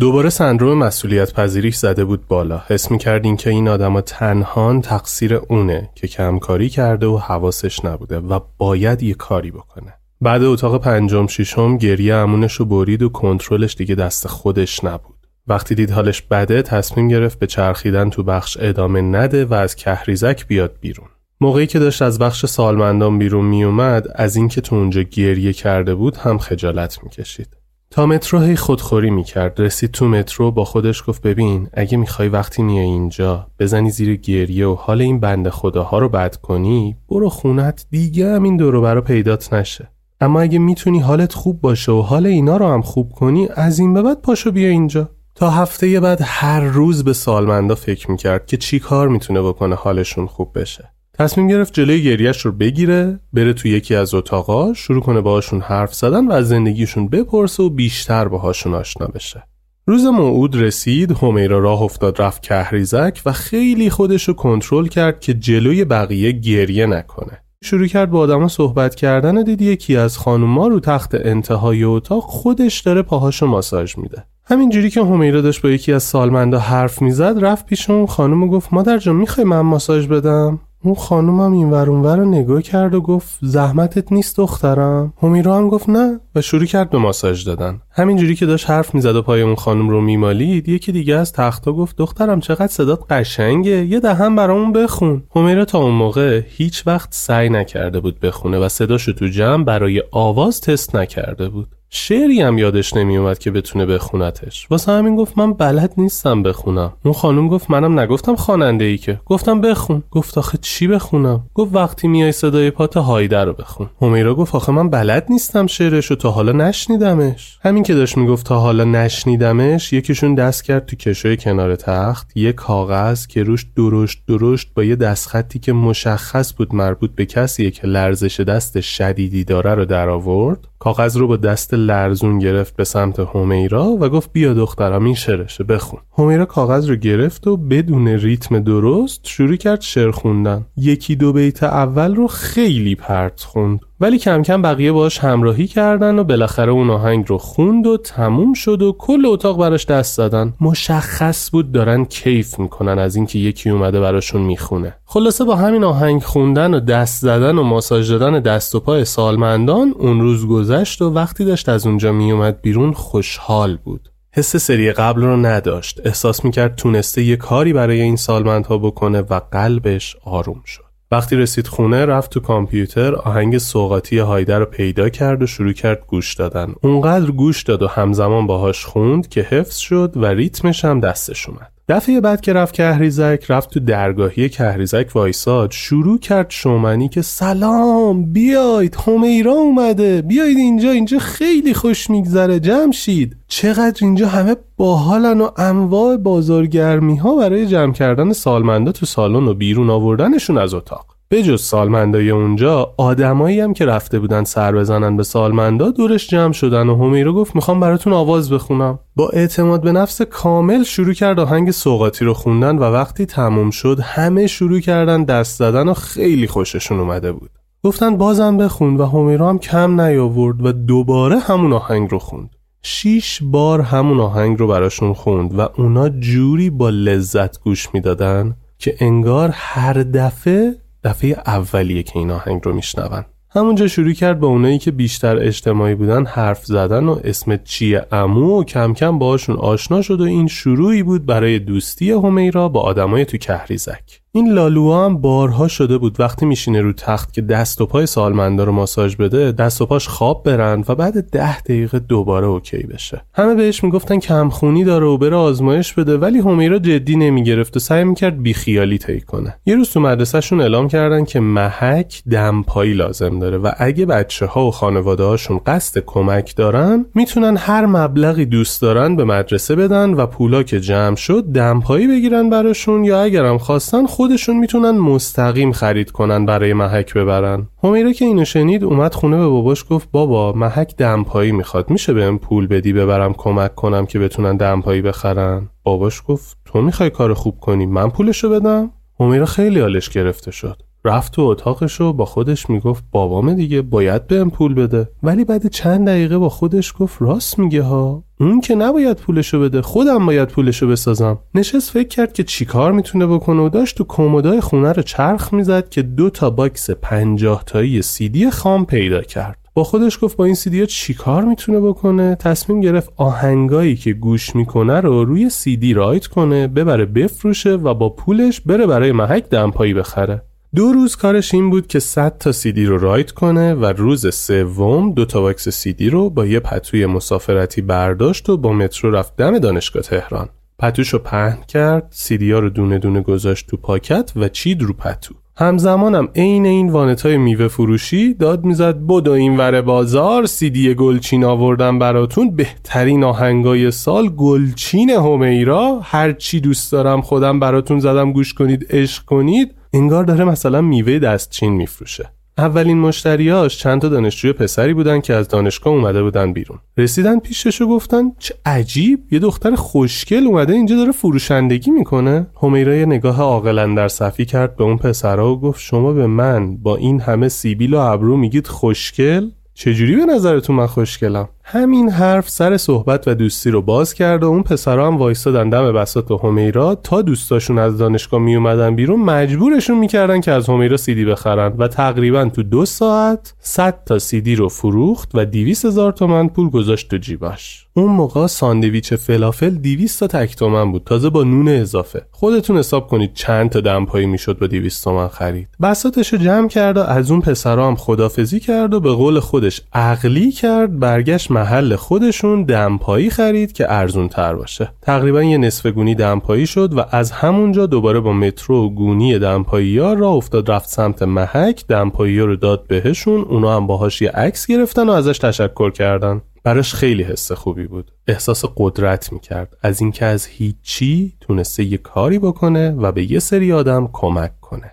دوباره سندروم مسئولیت پذیریش زده بود بالا. حس می کردین که این آدم تنهان تقصیر اونه که کمکاری کرده و حواسش نبوده و باید یه کاری بکنه. بعد اتاق پنجم شیشم گریه امونش رو برید و کنترلش دیگه دست خودش نبود. وقتی دید حالش بده تصمیم گرفت به چرخیدن تو بخش ادامه نده و از کهریزک بیاد بیرون. موقعی که داشت از بخش سالمندان بیرون میومد از اینکه تو اونجا گریه کرده بود هم خجالت می‌کشید. تا مترو هی خودخوری می‌کرد رسید تو مترو با خودش گفت ببین اگه می‌خوای وقتی میای اینجا بزنی زیر گریه و حال این بند خداها رو بد کنی برو خونت دیگه هم این دورو برا پیدات نشه. اما اگه می‌تونی حالت خوب باشه و حال اینا رو هم خوب کنی از این به بعد پاشو بیا اینجا. تا هفته بعد هر روز به سالمندا فکر می‌کرد که چی کار می‌تونه بکنه حالشون خوب بشه. تصمیم گرفت جلوی گریش رو بگیره بره تو یکی از اتاقا شروع کنه باهاشون حرف زدن و از زندگیشون بپرسه و بیشتر باهاشون آشنا بشه. روز موعود رسید همیرا راه افتاد رفت کهریزک و خیلی خودش رو کنترل کرد که جلوی بقیه گریه نکنه. شروع کرد با آدما صحبت کردن و دید یکی از خانوما رو تخت انتهای اتاق خودش داره پاهاشو ماساژ میده. همینجوری که همیرا داشت با یکی از سالمندا حرف می‌زد رفت پیش اون خانم و گفت مادر جان می‌خوای من ماساژ بدم؟ اون خانومم این ور رو نگاه کرد و گفت زحمتت نیست دخترم؟ همیرا هم گفت نه. و شروع کرد به ماساژ دادن. همینجوری که داشت حرف می‌زد و پای اون خانم رو میمالید یکی دیگه از تختا گفت دخترم چقدر صدات قشنگه یه دهم برامون بخون. همیرا تا اون موقع هیچ وقت سعی نکرده بود بخونه و صداشو تو جمع برای آواز تست نکرده بود. شعری هم یادش نمیومد که بتونه بخونتش. واسه همین گفت من بلد نیستم بخونم. اون خانم گفت منم نگفتم خواننده ای که. گفتم بخون. گفت آخه چی بخونم؟ گفت وقتی میای صدای پات هایده رو بخون. همیرا گفت آخه من بلد نیستم شعرش و تا حالا نشنیدمش. همین که داشت می‌گفت تا حالا نشنیدمش یکیشون دست کرد تو کشوی کنار تخت یه کاغذ که روش درشت درشت با یه دستخطی که مشخص بود مربوط به کسیه که لرزش دست شدیدی داره رو در آورد کاغذ رو با دست لرزون گرفت به سمت همیرا و گفت بیا دخترم این شعرشه بخون. همیرا کاغذ رو گرفت و بدون ریتم درست شروع کرد شعر خوندن. یکی دو بیت اول رو خیلی پرت خوند. ولی کم کم بقیه باش همراهی کردن و بالاخره اون آهنگ رو خوند و تموم شد و کل اتاق براش دست زدن مشخص بود دارن کیف می‌کنن از اینکه یکی اومده براشون می‌خونه. خلاصه با همین آهنگ خوندن و دست زدن و ماساژ دادن دست و پای سالمندان اون روز گذشت و وقتی داشت از اونجا میومد بیرون خوشحال بود. حس سری قبل رو نداشت. احساس می‌کرد تونسته یه کاری برای این سالمندها بکنه و قلبش آروم شد. وقتی رسید خونه رفت تو کامپیوتر آهنگ سوقاتی هایده رو پیدا کرد و شروع کرد گوش دادن. اونقدر گوش داد و همزمان باهاش خوند که حفظ شد و ریتمش هم دستش اومد. دفعه بعد که رفت کهریزک رفت تو درگاهی کهریزک وایساد. شروع کرد شومنی که سلام بیاید همیرا اومده. بیاید اینجا اینجا خیلی خوش میگذره جمشید. چقدر اینجا همه باحالن و انواع بازارگرمی ها برای جمع کردن سالمندا تو سالن و بیرون آوردنشون از اتاق. بجز سالمندای اونجا آدمایی هم که رفته بودن سر بزنن به سالمندا دورش جمع شدن و همیرو گفت می‌خوام براتون آواز بخونم. با اعتماد به نفس کامل شروع کرد آهنگ سوقاتی رو خوندن و وقتی تموم شد همه شروع کردن دست زدن و خیلی خوششون اومده بود. گفتن بازم بخون و همیرو هم کم نیاورد و دوباره همون آهنگ رو خوند. شیش بار همون آهنگ رو براشون خوند و اونا جوری با لذت گوش می‌دادن که انگار هر دفعه دفعه اولیه که این آهنگ رو میشنون. همونجا شروع کرد با اونایی که بیشتر اجتماعی بودن حرف زدن و اسم چیه امو و کم کم باشون آشنا شد و این شروعی بود برای دوستی همیرا با آدمای تو کهریزک. این لالوها هم بارها شده بود. وقتی میشینه رو تخت که دست و پای سالمندا رو ماساژ بده دست و پاش خواب برند و بعد ده دقیقه دوباره اوکی بشه. همه بهش می‌گفتن کمخونی داره و بره آزمایش بده ولی همیرا جدی نمی‌گرفت و سعی می‌کرد بیخیالی طی کنه. یه روز تو مدرسهشون اعلام کردن که محک دمپایی لازم داره و اگه بچه ها و خانواده هاشون قصد کمک دارن می‌تونن هر مبلغی دوست دارن به مدرسه بدن و پولا که جمع شد دمپایی بگیرن براشون یا اگرم خواستن خودشون می‌تونن مستقیم خرید کنن برای محک ببرن. همیرا که اینو شنید اومد خونه به باباش گفت بابا محک دمپایی می‌خواد میشه بهم پول بدی ببرم کمک کنم که بتونن دمپایی بخرن؟ باباش گفت تو می‌خوای کار خوب کنی من پولشو بدم؟ حمیرا خیلی حالش گرفته شد. رفت تو اتاقش و با خودش می‌گفت بابام دیگه باید بهم پول بده. ولی بعد چند دقیقه با خودش گفت راست میگه ها. اون که نباید پولشو بده خودم باید پولشو بسازم. نشست فکر کرد که چیکار می‌تونه بکنه و داشت تو کمدای خونه رو چرخ می‌زد که دو تا box پنجاه تایی سیدی خام پیدا کرد. با خودش گفت با این سیدی چیکار می‌تونه بکنه؟ تصمیم گرفت آهنگایی که گوش می‌کنه رو روی CD write کنه ببره بفروشه و با پولش بره برای محک دمپایی بخره. دو روز کارش این بود که 100 تا سیدی رو write کنه و روز سوم دو تا box CD رو با یه پتوی مسافرتی برداشت و با مترو رفت دم دانشگاه تهران. پتوش رو پهن کرد، سیدی ها رو دونه دونه گذاشت تو پاکت و چید رو پتو. همزمانم عین این وانتای میوه فروشی داد می‌زد بدو این ور بازار سیدی گلچین آوردم براتون بهترین آهنگای سال گلچین حمیرا هر چی دوست دارم خودم براتون زدم گوش کنید عشق کنید انگار داره مثلا میوه دستچین میفروشه. اولین مشتریاش چند تا دانشجوی پسری بودن که از دانشگاه اومده بودن بیرون. رسیدن پیشش و گفتن چه عجیب یه دختر خوشگل اومده اینجا داره فروشندگی می‌کنه. همیرا یه نگاه عاقلا در صفی کرد به اون پسرا و گفت شما به من با این همه سیبیل و ابرو میگید خوشگل؟ چجوری به نظرتون من خوشگلم؟ همین حرف سر صحبت و دوستی رو باز کرد و اون پسرا هم وایستادن دم بساط همیرا تا دوستاشون از دانشگاه می اومدن بیرون مجبورشون می‌کردن که از همیرا سیدی بخرن و تقریبا تو دو ساعت 100 تا سیدی رو فروخت و 200 هزار تومن پول گذاشت تو جیبش. اون موقع ساندویچ فلافل 200 تا تک تومن بود تازه با نون اضافه. خودتون حساب کنید چند تا دمپایی می‌شد با 200 تومن خرید. بساطش رو جمع کرد و از اون پسرا هم خدافزی کرد و به قول خودش عقلی کرد برگشت محل خودشون دمپایی خرید که ارزون تر باشه. تقریبا یه نصف گونی دمپایی شد و از همونجا دوباره با مترو گونی دمپایی ها را افتاد رفت سمت محک دمپایی رو داد بهشون اونا هم باهاش یه عکس گرفتن و ازش تشکر کردن. براش خیلی حس خوبی بود. احساس قدرت می‌کرد. از اینکه از هیچی تونسته یه کاری بکنه و به یه سری آدم کمک کنه.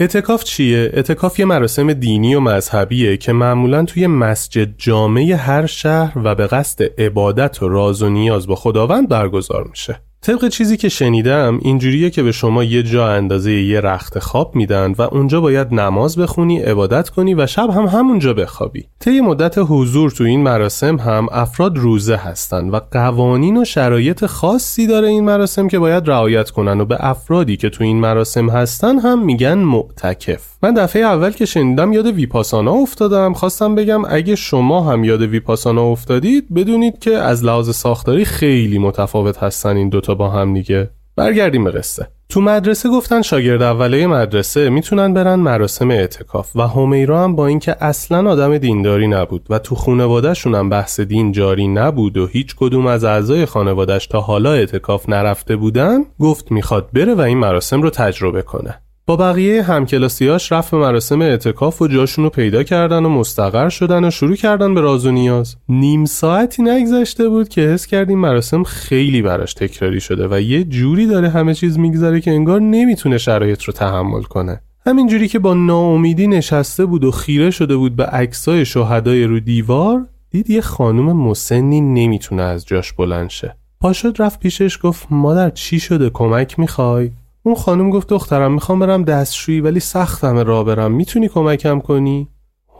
اعتکاف چیه؟ اعتکاف یه مراسم دینی و مذهبیه که معمولا توی مسجد جامع هر شهر و به قصد عبادت و راز و نیاز با خداوند برگزار میشه طبق چیزی که شنیدم اینجوریه که به شما یه جا اندازه یه رخت خواب میدن و اونجا باید نماز بخونی عبادت کنی و شب هم همونجا بخوابی. طی مدت حضور تو این مراسم هم افراد روزه هستن و قوانین و شرایط خاصی داره این مراسم که باید رعایت کنن و به افرادی که تو این مراسم هستن هم میگن معتکف. من دفعه اول که شنیدم یاد ویپاسانا افتادم. خواستم بگم اگه شما هم یاد ویپاسانا افتادید بدونید که از لحاظ ساختاری خیلی متفاوت هستن این دوتا با هم دیگه. برگردیم به قصه. تو مدرسه گفتن شاگرد اوله مدرسه می‌تونن برن مراسم اعتکاف و همیرا هم با اینکه اصلا آدم دینداری نبود و تو خانوادهشون هم بحث دین جاری نبود و هیچ کدوم از اعضای خانوادش تا حالا اعتکاف نرفته بودن گفت می‌خواد بره و این مراسم رو تجربه کنه. با بقیه همکلاسیاش رفت به مراسم اعتکاف و جاشون رو پیدا کردن و مستقر شدن و شروع کردن به راز و نیاز. نیم ساعتی نگذشته بود که حس کردیم مراسم خیلی براش تکراری شده و یه جوری داره همه چیز میگذره که انگار نمی‌تونه شرایط رو تحمل کنه. همینجوری که با ناامیدی نشسته بود و خیره شده بود به عکسای شهدای رو دیوار دید یه خانم مسنی نمی‌تونه از جاش بلند شه. پاشد رفت پیشش گفت مادر چی شده؟ کمک می‌خوای؟ اون خانم گفت دخترم می‌خوام برم دستشویی ولی سختم را برم. می‌تونی کمکم کنی؟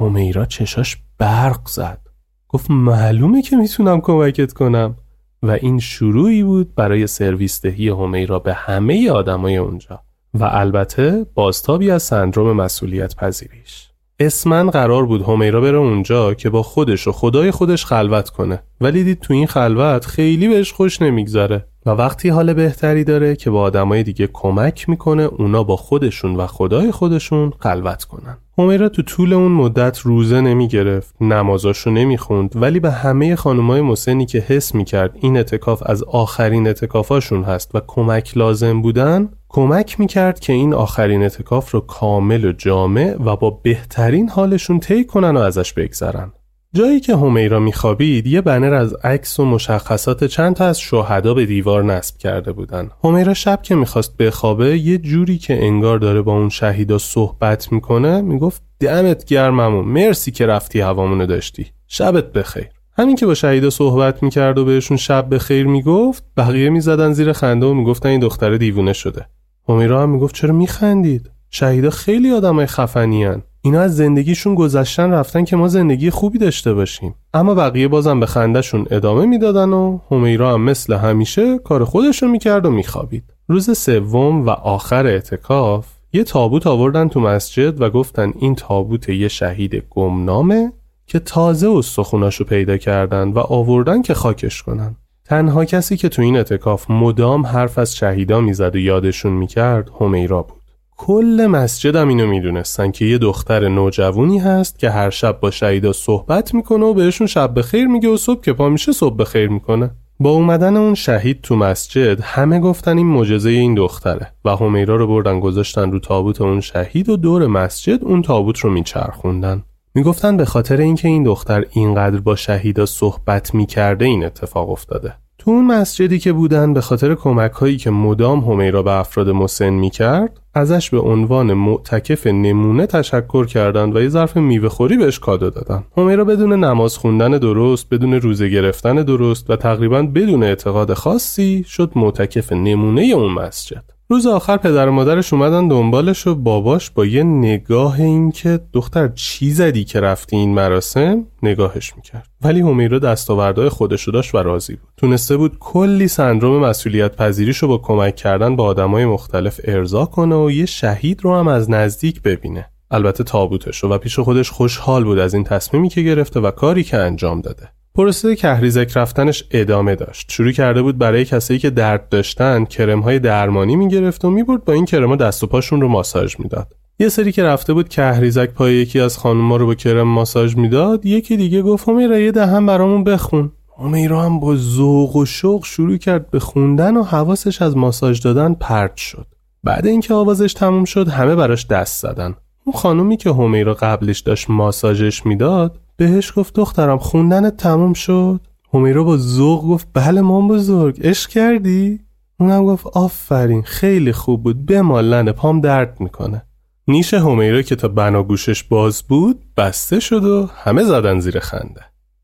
همیرا چشاش برق زد. گفت معلومه که می‌تونم کمکت کنم. و این شروعی بود برای سرویس دهی همیرا به همه آدمای اونجا. و البته بازتابی از سندروم مسئولیت پذیریش اسمن قرار بود همیرا بره اونجا که با خودش و خدای خودش خلوت کنه. ولی دید تو این خلوت خیلی بهش خوش نمیگذره. و وقتی حال بهتری داره که با آدمای دیگه کمک می‌کنه اونا با خودشون و خدای خودشون خلوت کنن. همیرا تو طول اون مدت روزه نمی‌گرفت نمازاشو نمی‌خوند ولی به همه خانمای مسنی که حس می‌کرد این اتکاف از آخرین اتکافاشون هست و کمک لازم بودن کمک می‌کرد که این آخرین اتکاف رو کامل و جامع و با بهترین حالشون طی کنن و ازش بگذرن. جایی که همیرا میخوابید یه بنر از عکس و مشخصات چند تا از شهدا به دیوار نصب کرده بودن. همیرا شب که می‌خواست بخوابه یه جوری که انگار داره با اون شهیدا صحبت می‌کنه می‌گفت دمت گرممون مرسی که رفتی هوامونو داشتی. شبت بخیر. همین که با شهیدا صحبت می‌کرد و بهشون شب بخیر می‌گفت بقیه می‌زدن زیر خنده و می‌گفتن این دختر دیوونه شده. همیرا هم می‌گفت چرا میخندید؟ شهیدا خیلی آدمای خفنیان اینا از زندگیشون گذشتن رفتن که ما زندگی خوبی داشته باشیم. اما بقیه بازم به خندهشون ادامه می‌دادن و همیرا هم مثل همیشه کار خودشو می‌کرد و میخوابید. روز سوم و آخر اعتکاف یه تابوت آوردن تو مسجد و گفتن این تابوت یه شهید گمنامه که تازه استخوناشو پیدا کردن و آوردن که خاکش کنن. تنها کسی که تو این اعتکاف مدام حرف از شهیدا می‌زد و یادشون می‌کرد همیرا بود. کل مسجد هم اینو می‌دونستن که یه دختر نوجوونی هست که هر شب با شهیدا صحبت می‌کنه و بهشون شب بخیر میگه و صبح که پا میشه صبح بخیر می‌کنه. با اومدن اون شهید تو مسجد همه گفتن این معجزه این دختره و همیرا رو بردن گذاشتن رو تابوت اون شهید و دور مسجد اون تابوت رو میچرخوندن. می‌گفتن به خاطر اینکه این دختر اینقدر با شهیدا صحبت می‌کرده این اتفاق افتاده. تو اون مسجدی که بودن به خاطر کمک هایی که مدام همیرا به افراد مسن می‌کرد ازش به عنوان معتکف نمونه تشکر کردند و یه ظرف میوه خوری بهش کادو دادن. همیرا بدون نماز خوندن درست بدون روزه گرفتن درست و تقریبا بدون اعتقاد خاصی شد معتکف نمونه اون مسجد. روز آخر پدر و مادرش اومدن دنبالش و باباش با یه نگاه اینکه دختر چی زدی که رفتی این مراسم؟ نگاهش می‌کرد. ولی همیرا دستاوردهای خودشو داشت و راضی بود. تونسته بود کلی سندروم مسئولیت پذیریشو با کمک کردن با آدمای مختلف ارضا کنه و یه شهید رو هم از نزدیک ببینه. البته تابوتشو و پیش خودش خوشحال بود از این تصمیمی که گرفته و کاری که انجام داده. پروسه کهریزک رفتنش ادامه داشت. شروع کرده بود برای کسایی که درد داشتن کرم های درمانی می‌گرفت و می‌برد با این کرما دست و پاشون رو ماساژ می‌داد. یه سری که رفته بود کهریزک پای یکی از خانوما رو با کرم ماساژ می‌داد یکی دیگه گفت همیرا یه دهم برامون بخون. همیرا هم با ذوق و شوق شروع کرد به خوندن و حواسش از ماساژ دادن پرت شد. بعد اینکه آوازش تموم شد همه براش دست زدن. اون خانومی که همیرا قبلش داشت ماساژش می‌داد بهش گفت دخترم خوندنت تموم شد؟ همیرا با ذوق گفت بله مام بزرگ عشق کردی؟ اونم گفت آفرین خیلی خوب بود بمال پام درد می‌کنه. نیش همیرا که تا بناگوشش باز بود بسته شد و همه زدن زیر خنده.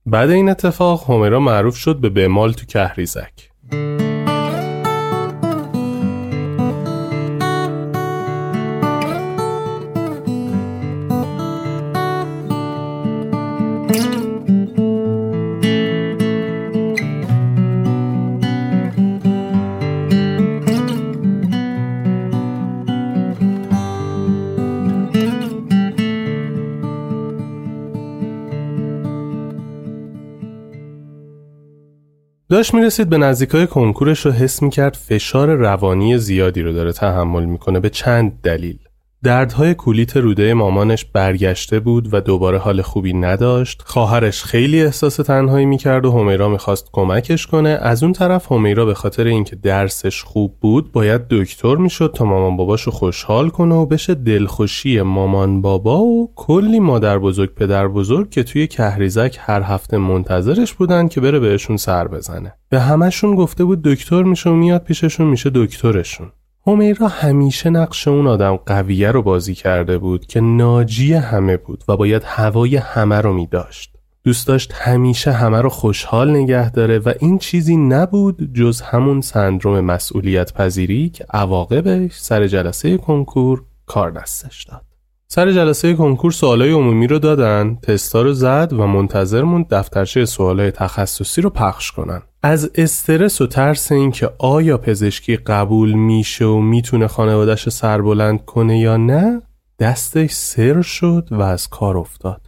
بعد این اتفاق همیرا معروف شد به بمال تو کهریزک. داشت می‌رسید به نزدیکای کنکورش رو حس می‌کرد فشار روانی زیادی رو داره تحمل می‌کنه به چند دلیل. دردهای کولیت روده مامانش برگشته بود و دوباره حال خوبی نداشت. خواهرش خیلی احساس تنهایی می‌کرد و همیرا می‌خواست کمکش کنه. از اون طرف همیرا به خاطر اینکه درسش خوب بود باید دکتر می‌شد تا مامان باباشو خوشحال کنه و بشه دلخوشی مامان بابا و کلی مادر بزرگ پدر بزرگ که توی کهریزک هر هفته منتظرش بودن که بره بهشون سر بزنه. به همشون گفته بود دکتر میشه و میاد پیششون میشه دکترشون. همیرا همیشه نقش اون آدم قویه رو بازی کرده بود که ناجی همه بود و باید هوای همه رو می داشت. دوست داشت همیشه همه رو خوشحال نگه داره و این چیزی نبود جز همون سندروم مسئولیت پذیری که عواقبش سر جلسه کنکور کار دستش داد. سر جلسه کنکور سوالای عمومی رو دادن، تستا رو زد و منتظر موند دفترچه سوالای تخصصی رو پخش کنن. از استرس و ترس اینکه آیا پزشکی قبول میشه و می‌تونه خانوادش سربلند کنه یا نه دستش سر شد و از کار افتاد.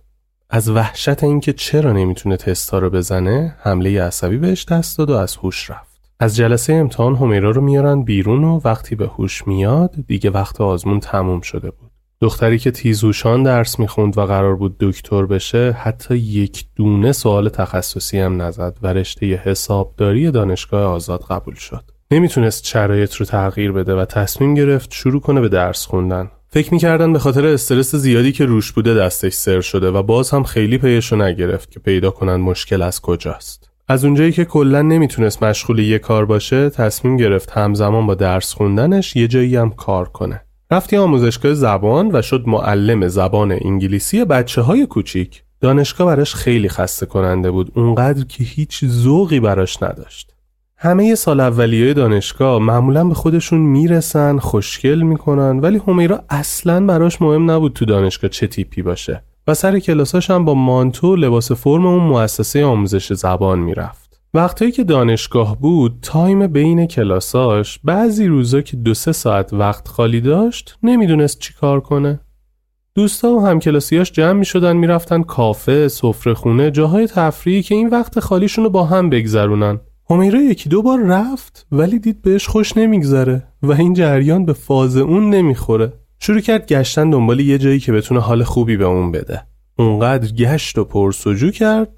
از وحشت اینکه چرا نمی‌تونه تستا رو بزنه حمله عصبی بهش دست داد و از هوش رفت. از جلسه امتحان همیرا رو میارن بیرون و وقتی به هوش میاد دیگه وقت آزمون تموم شده بود. دختری که تیزوشان درس می‌خوند و قرار بود دکتر بشه حتی یک دونه سوال تخصصی هم نزد و رشته حسابداری دانشگاه آزاد قبول شد. نمی‌تونست شرایط رو تغییر بده و تصمیم گرفت شروع کنه به درس خوندن. فکر می‌کردن به خاطر استرس زیادی که روش بوده دستش سر شده و باز هم خیلی پیشو نگرفت که پیدا کنن مشکل از کجاست. از اونجایی که کلا نمی‌تونست مشغول یه کار باشه تصمیم گرفت همزمان با درس خوندنش یه جایی هم کار کنه. رفتی آموزشگاه زبان و شد معلم زبان انگلیسی بچه های کوچیک. دانشگاه براش خیلی خسته کننده بود اونقدر که هیچ ذوقی براش نداشت. همه سال اولیه دانشگاه معمولا به خودشون می‌رسن خوشگل می‌کنن ولی همیرا اصلا براش مهم نبود تو دانشگاه چه تیپی باشه. و سر کلاساش هم با مانتو لباس فرم اون مؤسسه آموزش زبان می‌رفت. وقتایی که دانشگاه بود تایم بین کلاساش بعضی روزا که دو سه ساعت وقت خالی داشت نمی‌دونست چی کار کنه دوستا و همکلاسیاش جمع می شدن می‌رفتن کافه، سفره خونه، جاهای تفریحی که این وقت خالیشون رو با هم بگذرونن. همیرا یکی دو بار رفت ولی دید بهش خوش نمیگذره و این جریان به فاز اون نمی‌خوره. شروع کرد گشتن دنبال یه جایی که بتونه حال خوبی به اون بده اونقدر گشت و پرس‌وجو کرد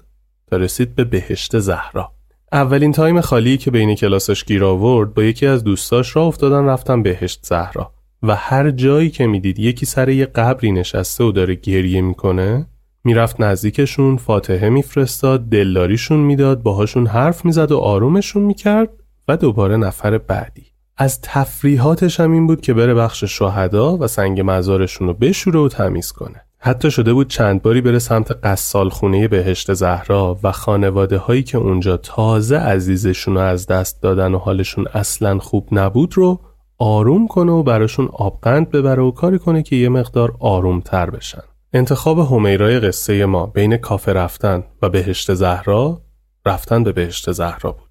تا رسید به بهشت زهرا اولین time خالی که بین کلاسش گیر آورد با یکی از دوستاش راه افتادن رفتن بهشت زهرا. و هر جایی که می‌دید یکی سر یه قبری نشسته و داره گریه می‌کنه می‌رفت نزدیکشون فاتحه میفرستاد دلداریشون می‌داد باهاشون حرف می‌زد و آرومشون می‌کرد و دوباره نفر بعدی. از تفریحاتش هم این بود که بره بخش شهدا و سنگ مزارشون رو بشوره و تمیز کنه. حتی شده بود چند باری بره سمت غسال خونه بهشت زهرا و خانواده هایی که اونجا تازه عزیزشون رو از دست دادن و حالشون اصلا خوب نبود رو آروم کنه و براشون آبقند ببره و کاری کنه که یه مقدار آروم تر بشن. انتخاب همیرای قصه ما بین کافه رفتن و بهشت زهرا رفتن به بهشت زهرا بود.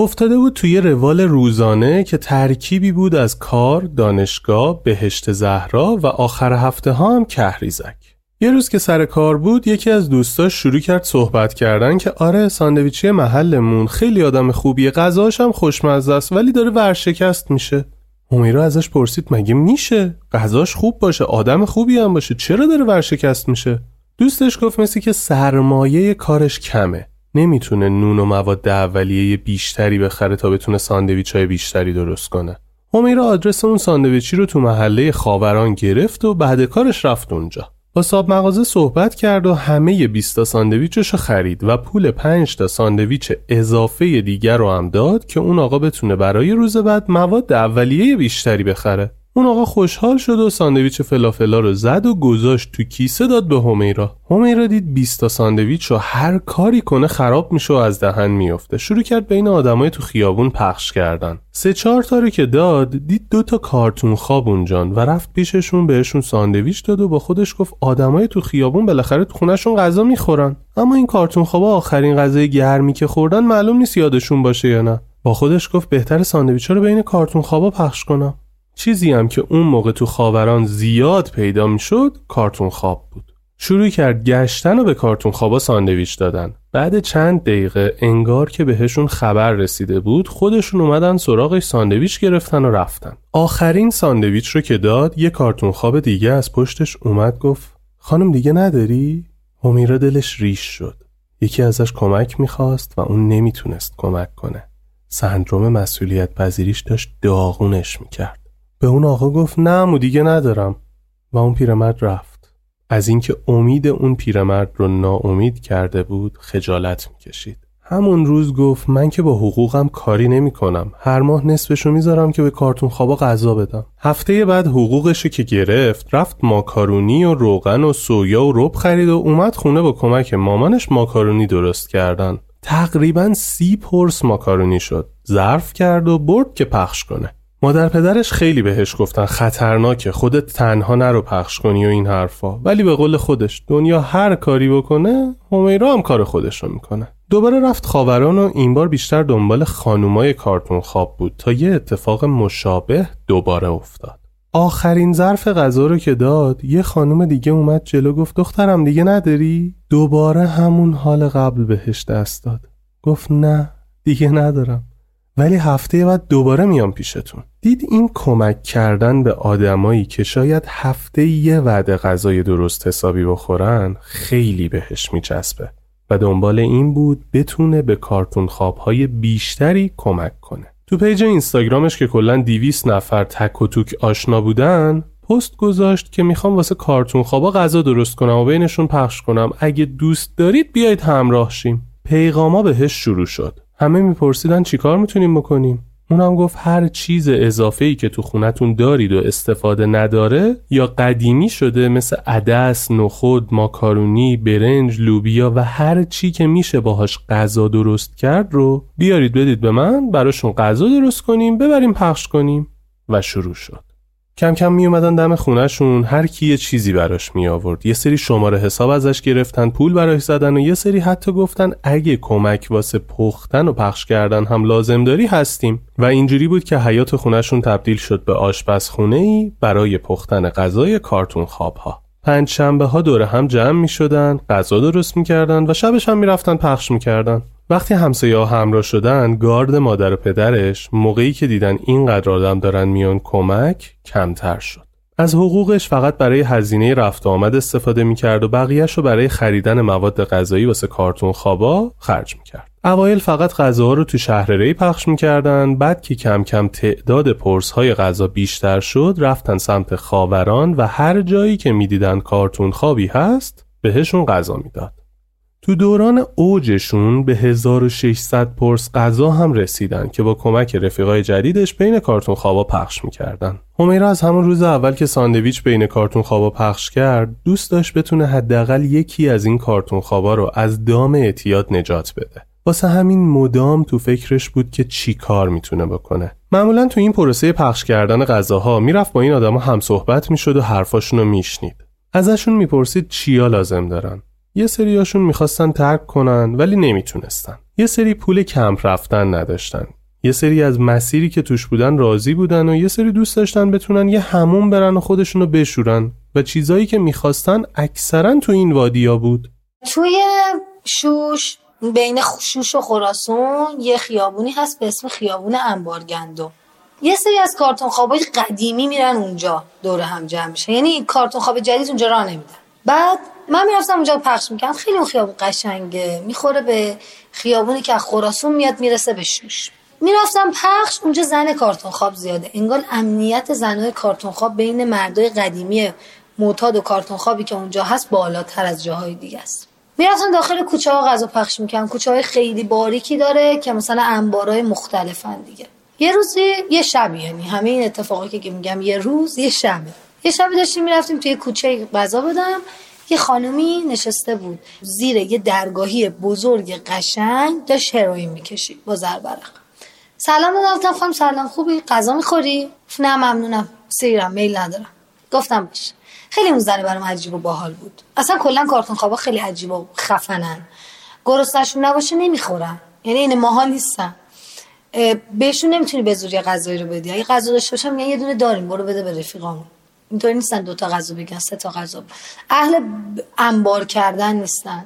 افتاده بود توی روال روزانه که ترکیبی بود از کار، دانشگاه، بهشت زهرا و آخر هفته ها هم کهریزک. یه روز که سر کار بود یکی از دوستاش شروع کرد صحبت کردن که آره ساندویچی محلمون. خیلی آدم خوبیه. غذاش هم خوشمزه است ولی داره ورشکست میشه. همیرا ازش پرسید مگه میشه؟ غذاش خوب باشه آدم خوبی هم باشه. چرا داره ورشکست میشه؟ دوستش گفت مثل که سرمایه کارش کمه. نمی‌تونه نون و مواد اولیه بیشتری بخره تا بتونه ساندویچ های بیشتری درست کنه. همیرا آدرس اون ساندویچی رو تو محله خاوران گرفت و بعد کارش رفت اونجا. با صاحب مغازه صحبت کرد و همه 20 تا ساندویچش رو خرید و پول 5 تا ساندویچ اضافه دیگر رو هم داد که اون آقا بتونه برای روز بعد مواد اولیه بیشتری بخره. اون آقا خوشحال شد و ساندویچ فلافلا رو زد و گذاشت تو کیسه داد به حمیرا. حمیرا دید 20 تا ساندویچ رو هر کاری کنه خراب میشه و از دهن میافته. شروع کرد بین آدمای تو خیابون پخش کردن. سه چهار تا رو که داد دید دو تا کارتون خواب اونجان و رفت پیششون بهشون ساندویچ داد و با خودش گفت آدمای تو خیابون بالاخره تو خونهشون غذا می‌خورن. اما این کارتون خوابا آخرین غذای گرمی که خوردن معلوم نیست یادشون باشه یا نه. با خودش گفت بهتر ساندویچ رو بین کارتون خوابا پخش کنم. چیزی هم که اون موقع تو خاوران زیاد پیدا می‌شد کارتون خواب بود. شروع کرد گشتن و به کارتون خوابا ساندویچ دادن. بعد چند دقیقه انگار که بهشون خبر رسیده بود خودشون اومدن سراغش ساندویچ گرفتن و رفتن. آخرین ساندویچ رو که داد یه کارتون خواب دیگه از پشتش اومد گفت خانم دیگه نداری؟ همیرا دلش ریش شد. یکی ازش کمک می‌خواست و اون نمی‌تونست کمک کنه. سندروم مسئولیت پذیریش داشت داغونش می‌کرد. به اون آقا گفت نه مو دیگه ندارم. و اون پیرمرد رفت. از اینکه امید اون پیرمرد رو ناامید کرده بود خجالت می‌کشید. همون روز گفت من که با حقوقم کاری نمی کنم هر ماه نصفشو می‌ذارم که به کارتون خوابا غذا بدم. هفته بعد حقوقشو که گرفت رفت ماکارونی و روغن و سویا و رب خرید و اومد خونه با کمک مامانش ماکارونی درست کردن. تقریبا سی پرس ماکارونی شد. ظرف کرد و برد که پخش کنه. مادر پدرش خیلی بهش گفتن خطرناکه خودت تنها نرو پخش کنی و این حرفا. ولی به قول خودش دنیا هر کاری بکنه همیرا هم کار خودش رو می‌کنه. دوباره رفت خاوران و این بار بیشتر دنبال خانومای کارتون خواب بود تا یه اتفاق مشابه دوباره افتاد. آخرین ظرف غذا رو که داد یه خانوم دیگه اومد جلو گفت دخترم دیگه نداری؟ دوباره همون حال قبل بهش دست داد. گفت نه دیگه ندارم. ولی هفته بعد دوباره میام پیشتون. دید این کمک کردن به آدمایی که شاید هفته یه وعده غذای درست حسابی بخورن خیلی بهش میچسبه و دنبال این بود بتونه به کارتون خوابهای بیشتری کمک کنه. تو پیج اینستاگرامش که کلا 200 نفر تک و توک آشنا بودن پست گذاشت که می‌خوام واسه کارتون خوابا غذا درست کنم و بینشون پخش کنم. اگه دوست دارید بیایید همراه شیم. پیغاما بهش شروع شد. همه میپرسیدن چیکار می‌تونیم بکنیم؟ اونم گفت هر چیز اضافه ای که تو خونتون دارید و استفاده نداره یا قدیمی شده مثل عدس، نخود، ماکارونی، برنج، لوبیا و هر چی که میشه باهاش غذا درست کرد رو بیارید بدید به من براشون غذا درست کنیم ببریم پخش کنیم و شروع شد. کم کم می اومدن دم خونهشون هر کی یه چیزی براش می آورد یه سری شماره حساب ازش گرفتن پول براش زدن و یه سری حتی گفتن اگه کمک واسه پختن و پخش کردن هم لازم داری هستیم. و اینجوری بود که حیات خونهشون تبدیل شد به آشپزخونه ای برای پختن غذای کارتون خوابها. پنج شنبه ها دوره هم جمع می شدن غذا درست می کردن و شبش هم می رفتن پخش می کردن وقتی همسایه ها همراه شدن گارد مادر و پدرش موقعی که دیدن اینقدر آدم دارن میان کمک کمتر شد. از حقوقش فقط برای هزینه رفت و آمد استفاده می‌کرد و بقیهش رو برای خریدن مواد غذایی واسه کارتون خوابا خرج می‌کرد. اوایل فقط غذاها رو تو شهر ری پخش می‌کردن بعد که کم کم تعداد پرس های غذا بیشتر شد رفتن سمت خاوران و هر جایی که می‌دیدن کارتون خوابی هست بهشون غذا می‌داد. تو دوران اوجشون به 1600 پرس غذا هم رسیدن که با کمک رفیقای جدیدش بین کارتون خوابا پخش می‌کردن. همیرا از همون روز اول که ساندویچ بین کارتون خوابا پخش کرد دوست داشت بتونه حداقل یکی از این کارتون خوابا رو از دام اعتیاد نجات بده. واسه همین مدام تو فکرش بود که چی کار می‌تونه بکنه. معمولا تو این پروسه پخش کردن غذاها می‌رفت با این آدما هم صحبت می‌شد و حرفاشون رو میشنید. ازشون می‌پرسید چیا لازم دارن. یه سریاشون می‌خواستن ترک کنن ولی نمی‌تونستن. یه سری پول کمپ رفتن نداشتن. یه سری از مسیری که توش بودن راضی بودن و یه سری دوست داشتن بتونن یه همون برن و خودشونو بشورن. و چیزایی که می‌خواستن اکثرا تو این وادیا بود. توی شوش بین شوش و خراسون یه خیابونی هست به اسم خیابون انبارگندو یه سری از کارتون خوابای قدیمی میرن اونجا دور هم جمع میشه. یعنی کارتون خواب جدید اونجا راه نمیدن. بعد من می‌رفتم اونجا پخش می‌کنم خیلی اون خیابون قشنگه. می‌خوره به خیابونی که از خراسون میاد می‌رسه به شوش. می‌رفتم پخش اونجا زن کارتون خواب زیاده. انگار امنیت زنهای کارتون خواب بین مردای قدیمی معتاد و کارتون خوابی که اونجا هست بالاتر از جاهای دیگه است. می‌رفتم داخل کوچه ها غذا پخش می‌کنم کوچه های خیلی باریکی داره که مثلا انبارای مختلفن دیگه. یه روزی یه شبی یعنی همه این اتفاقی که میگم یه روز یه شبه یه شبی داشتیم می‌رفتیم توی کوچه غذا بدم. یه خانومی نشسته بود. زیر یه درگاهی بزرگ قشنگ داشت هروئین می‌کشید با زربرق. سلام دادم خانم سلام خوبی؟ غذا می‌خوری؟ نه ممنونم. سیرم میل ندارم. گفتم باش. خیلی اون زنه برام عجیب و باحال بود. اصلا کلا کارتون خوابا خیلی عجیب و خفنن. گرسنشون نباشه نمی‌خورن. یعنی این ماها نیستن. بهشون نمی‌تونی به زوری غذایی رو بدی. اگه غذا داشته باشم یه دونه داریم برو بده به رفیقامون. اینطوری نیستن دوتا غذا بگن سه تا غذا. اهل انبار کردن نیستن.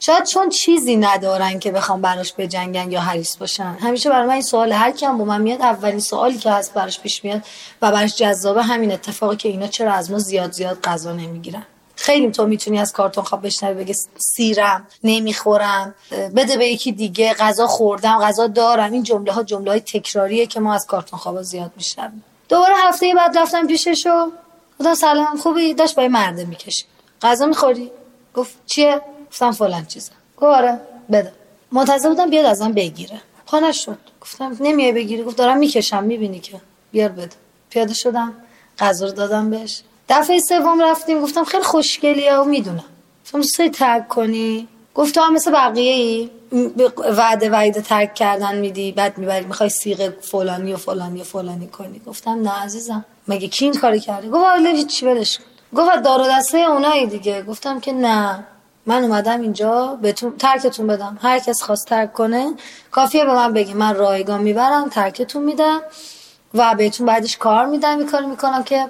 شاید چون چیزی ندارن که بخوام براش بجنگن یا حریص باشن. همیشه برای من این سوال هر کیم با من میاد اولین سوالی که هست براش پیش میاد و براش جذابه همین اتفاقی که اینا چرا از ما زیاد زیاد غذا نمی‌گیرن. خیلی تو می‌تونی از کارتون خواب بشنوی بگه سیرم نمی‌خورم بده به یکی دیگه غذا خوردم غذا دارم. این جمله ها جمله های تکراریه که ما از کارتون خواب زیاد میشنویم. دوباره هفته بعد رفتم پیششو. گفتم سلام خوبی؟ داشت با مرده می‌کشید. غذا می‌خوری؟ گفت چیه؟ گفتم فلان چیزه. گفت آره بده. منتظر بودم بیاد ازم بگیره. خانه شد گفتم نمیای بگیری؟ گفت دارم می‌کشم می‌بینی که. بیار بده. پیاده شدم. غذا رو دادم بهش. دفعه سوم رفتیم. گفتم خیلی خوشگلیه و می‌دونم. گفتم دوست ترک کنی؟ گفت تو هم مثل بقیه ای وعده وعده ترک کردن میدی بعد می‌بری می‌خوای سیغه فلانی و فلانی و فلانی کنی. گفتم نه عزیزم. مگه کی این کاری کرده؟ گفت والا چی ولش کن. گفت دار دسته اونایی دیگه. گفتم که نه. من اومدم اینجا بهتون ترکتون بدم. هر کس خواست ترک کنه کافیه به من بگی من رایگان می‌برم ترکتون میدم و بهتون بعدش کار میدم این کاری می‌کنم که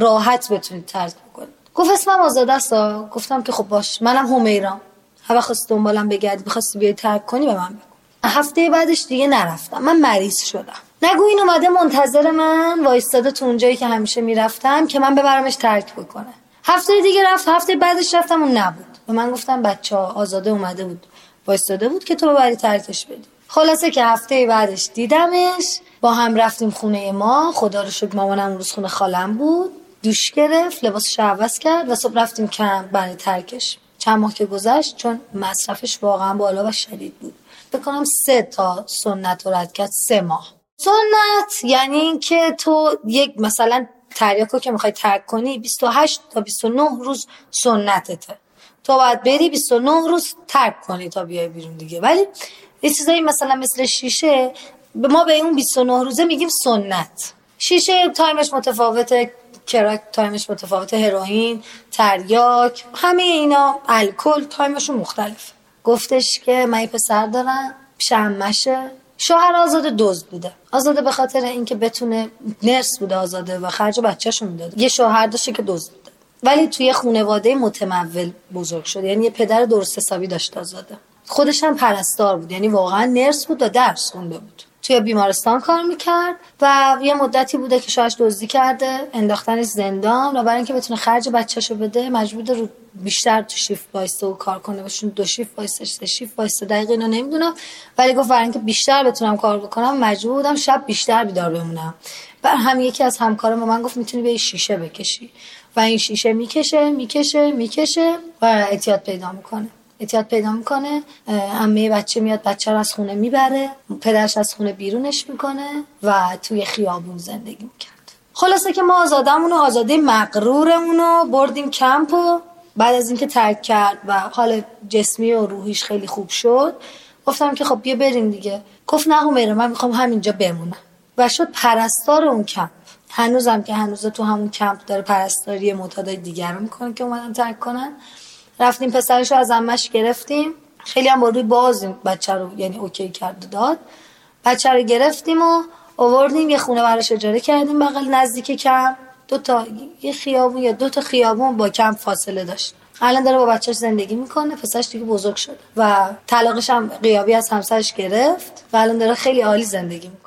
راحت بتونید ترک بکنید. گفت اسمم آزاده است. گفتم که خب باش. منم همیرام هر وقت دنبالم بگردی بخواستی بیای ترک کنی به من بگو. هفته بعدش دیگه نرفتم. من مریض شدم. نگو این اومده منتظر من وایستاده تو اونجایی که همیشه می‌رفتم که من ببرمش ترک بکنه. هفته دیگه رفت هفته بعدش رفتم اون نبود. به من گفتم بچه ها آزاده اومده بود. وایستاده بود که تو ببری ترکش بدی. خلاصه که هفته بعدش دیدمش. با هم رفتیم خونه ما. خدا رو شکر مامانم روز خونه خالم بود. دوش گرفت لباسش عوض کرد و صبح رفتیم کم برای ترکش. چند ماه که گذشت چون مصرفش واقعا بالا و شدید بود. بکنم سه تا سنت رو رد کرد سه ماه. سنت یعنی اینکه تو یک مثلا تریاکو که می‌خوای ترک کنی 28 تا 29 روز سنتته. تو باید بری 29 روز ترک کنی تا بیای بیرون دیگه. ولی یه چیزایی مثلا مثل شیشه ما به اون 29 روزه میگیم سنت. شیشه time ش متفاوته کراک time ش متفاوته هروئین تریاک همه اینا الکل time شون مختلف گفتش که من پسر دارم شمشه شوهر آزاده دزد بوده. آزاده به خاطر اینکه بتونه nurse بوده آزاده و خرج بچه‌شون می‌داد یه شوهر داشته که دزد بوده. ولی توی خانواده متمول بزرگ شده. یعنی یه پدر درست حسابی داشت آزاده. خودش هم پرستار بود. یعنی واقعا nurse بود و درس خونده بود. توی بیمارستان کار می‌کرد و یه مدتی بوده که شوهرش دزدی کرده انداختنش زندان و برای اینکه بتونه خرج بچهشو بده مجبور رو بیشتر تو شیفت وایسته و کار کنه. باشون دو شیفت وایسته سه شیفت وایسته دقیق اینو نمی‌دونم. ولی گفت برای اینکه بیشتر بتونم کار بکنم مجبور بودم شب بیشتر بیدار بمونم. بر هم یکی از همکارا ما من گفت می‌تونی به شیشه بکشی. و این شیشه می‌کشه می‌کشه می‌کشه و اعتیاد پیدا می‌کنه. اعتیاد پیدا می‌کنه عمه بچه میاد بچه رو از خونه می‌بره پدرش از خونه بیرونش می‌کنه و توی خیابون زندگی می‌کرد. خلاصه که ما آزادمون و آزاده مقرورمون رو بردیم کمپ و بعد از اینکه ترک کرد و حال جسمی و روحیش خیلی خوب شد گفتم که خب بیا بریم دیگه. گفت نه حمیرا من می‌خوام همینجا بمونم. و شد پرستار اون کمپ. هنوزم که هنوز تو همون کمپ داره پرستاری معتادای دیگر رو می‌کنه که اومدن ترک کنن. رفتیم پسرش رو از عمه‌ش گرفتیم. خیلی هم با روی باز بچه رو یعنی OK کرد داد. بچه رو گرفتیم و آوردیم. یه خونه براش اجاره کردیم. بغل نزدیک کم. دو تا یه خیابون یا دو تا خیابون با کم فاصله داشت. الان داره با بچهش زندگی می‌کنه. پسرش دیگه بزرگ شده. و طلاقش هم قیابی از همسرش گرفت. و الان داره خیلی عالی زندگی می‌کنه.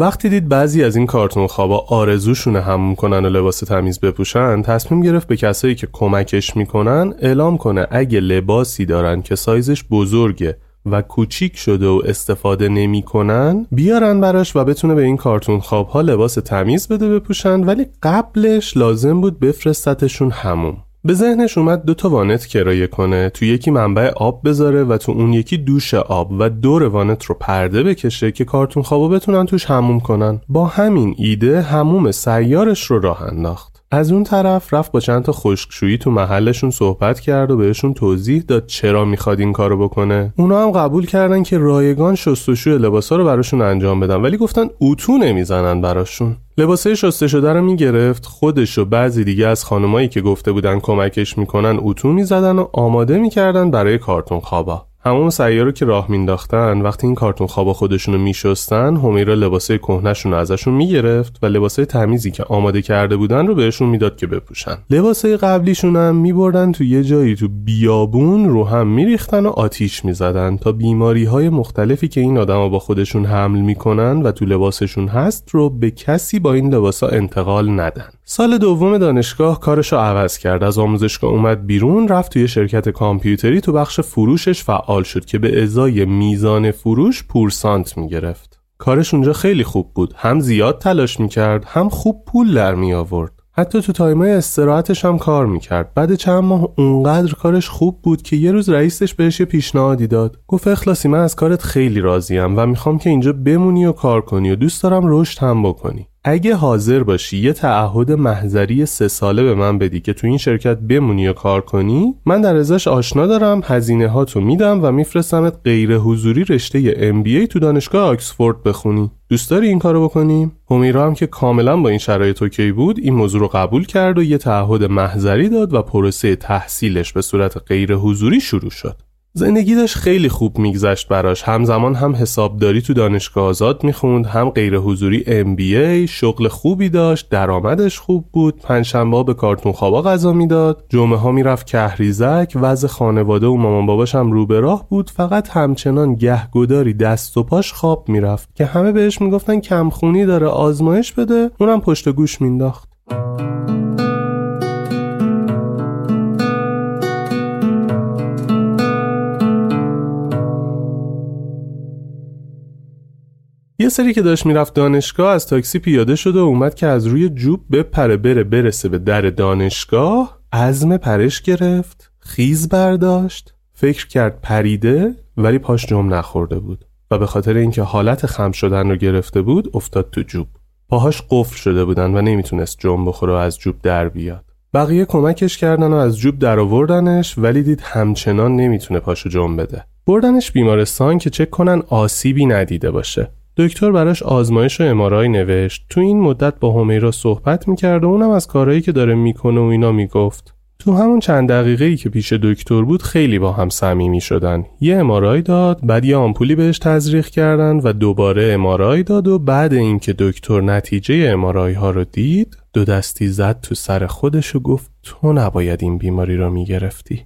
وقتی دید بعضی از این کارتون خوابا آرزوشونه همون کنن و لباس تمیز بپوشن تصمیم گرفت به کسایی که کمکش می‌کنن اعلام کنه اگه لباسی دارن که سایزش بزرگه و کوچیک شده و استفاده نمی‌کنن بیارن براش و بتونه به این کارتون خوابها لباس تمیز بده بپوشن ولی قبلش لازم بود بفرستتشون همون به ذهنش اومد دو تا وانت کرایه کنه تو یکی منبع آب بذاره و تو اون یکی دوش آب و دور وانت رو پرده بکشه که کارتون خوابا بتونن توش هموم کنن. با همین ایده هموم سیارش رو راه انداخت. از اون طرف رفت با چند تا خشکشویی تو محلشون صحبت کرد و بهشون توضیح داد چرا می‌خواد این کارو بکنه. اونا هم قبول کردن که رایگان شستشوی لباسا رو براشون انجام بدن ولی گفتن اتو نمی‌زنن براشون. لباسه شسته شده رو می‌گرفت خودش و بعضی دیگه از خانمایی که گفته بودن کمکش می‌کنن اتو می‌زدن و آماده می‌کردن برای کارتون خوابا. همون سیاره که راه مینداختن وقتی این کارتون خوابا خودشونو میشستن همیرا لباسه کهنهشون رو ازشون می‌گرفت و لباسه تمیزی که آماده کرده بودن رو بهشون می‌داد که بپوشن. لباسه قبلیشون هم میبردن تو یه جایی تو بیابون رو هم میریختن و آتیش می‌زدن تا بیماری های مختلفی که این آدما با خودشون حمل می‌کنن و تو لباسشون هست رو به کسی با این لباسا انتقال ندن. سال دوم دانشگاه کارش رو عوض کرد. از آموزشگاه اومد بیرون رفت توی شرکت کامپیوتری تو بخش فروشش فعال شد که به ازای میزان فروش پورسانت می‌گرفت. کارش اونجا خیلی خوب بود. هم زیاد تلاش می‌کرد هم خوب پول در می آورد حتی تو time ای استراحتش هم کار می‌کرد. بعد چند ماه اونقدر کارش خوب بود که یه روز رئیسش بهش یه پیشنهادی داد. گفت اخلاصی من از کارت خیلی راضیم و می‌خوام که اینجا بمونی و کار کنی و دوست دارم رشد هم بکنی. اگه حاضر باشی یه تعهد محضری سه ساله به من بدی که تو این شرکت بمونی و کار کنی من در ازش آشنا دارم هزینه هاتو میدم و میفرستمت غیر حضوری رشته MBA تو دانشگاه آکسفورد بخونی. دوست داری این کارو بکنیم همیرا هم که کاملا با این شرایط اوکی بود این موضوع رو قبول کرد و یه تعهد محضری داد و پروسه تحصیلش به صورت غیر حضوری شروع شد. زندگی داشت خیلی خوب میگذشت براش. همزمان هم حسابداری تو دانشگاه آزاد می‌خوند هم غیر حضوری MBA شغل خوبی داشت درآمدش خوب بود. پنجشنبه به کارتون خوابا غذا می‌داد. جمعه ها می‌رفت کهریزک وضع خانواده و مامان باباش هم رو به راه بود. فقط همچنان گهگداری دست و پاش خواب می‌رفت که همه بهش می‌گفتن کمخونی داره آزمایش بده. اونم پشت گوش مینداخت. یه سری که داشت می‌رفت دانشگاه از تاکسی پیاده شد و اومد که از روی جوب بپره بره برسه به در دانشگاه. عزم پرش گرفت خیز برداشت فکر کرد پریده ولی پاش جم نخورده بود و به خاطر اینکه حالت خم شدن رو گرفته بود افتاد تو جوب. پاهاش قفل شده بودن و نمی‌تونست جم بخوره و از جوب در بیاد. بقیه کمکش کردن و از جوب در آوردنش ولی دید همچنان نمی‌تونه پاشو جم بده. بردنش بیمارستان که چک کنن آسیبی ندیده باشه. دکتر براش آزمایش و امارای نوشت. تو این مدت با همیرا صحبت می‌کرد و اونم از کارهایی که داره می‌کنه و اینا می‌گفت. تو همون چند دقیقه ای که پیش دکتر بود خیلی با هم صمیمی شدن. یه امارای داد بعد یه آمپولی بهش تزریق کردن و دوباره امارای داد و بعد اینکه دکتر نتیجه امارای ها رو دید دو دستی زد تو سر خودش و گفت تو نباید این بیماری رو می‌گرفتی.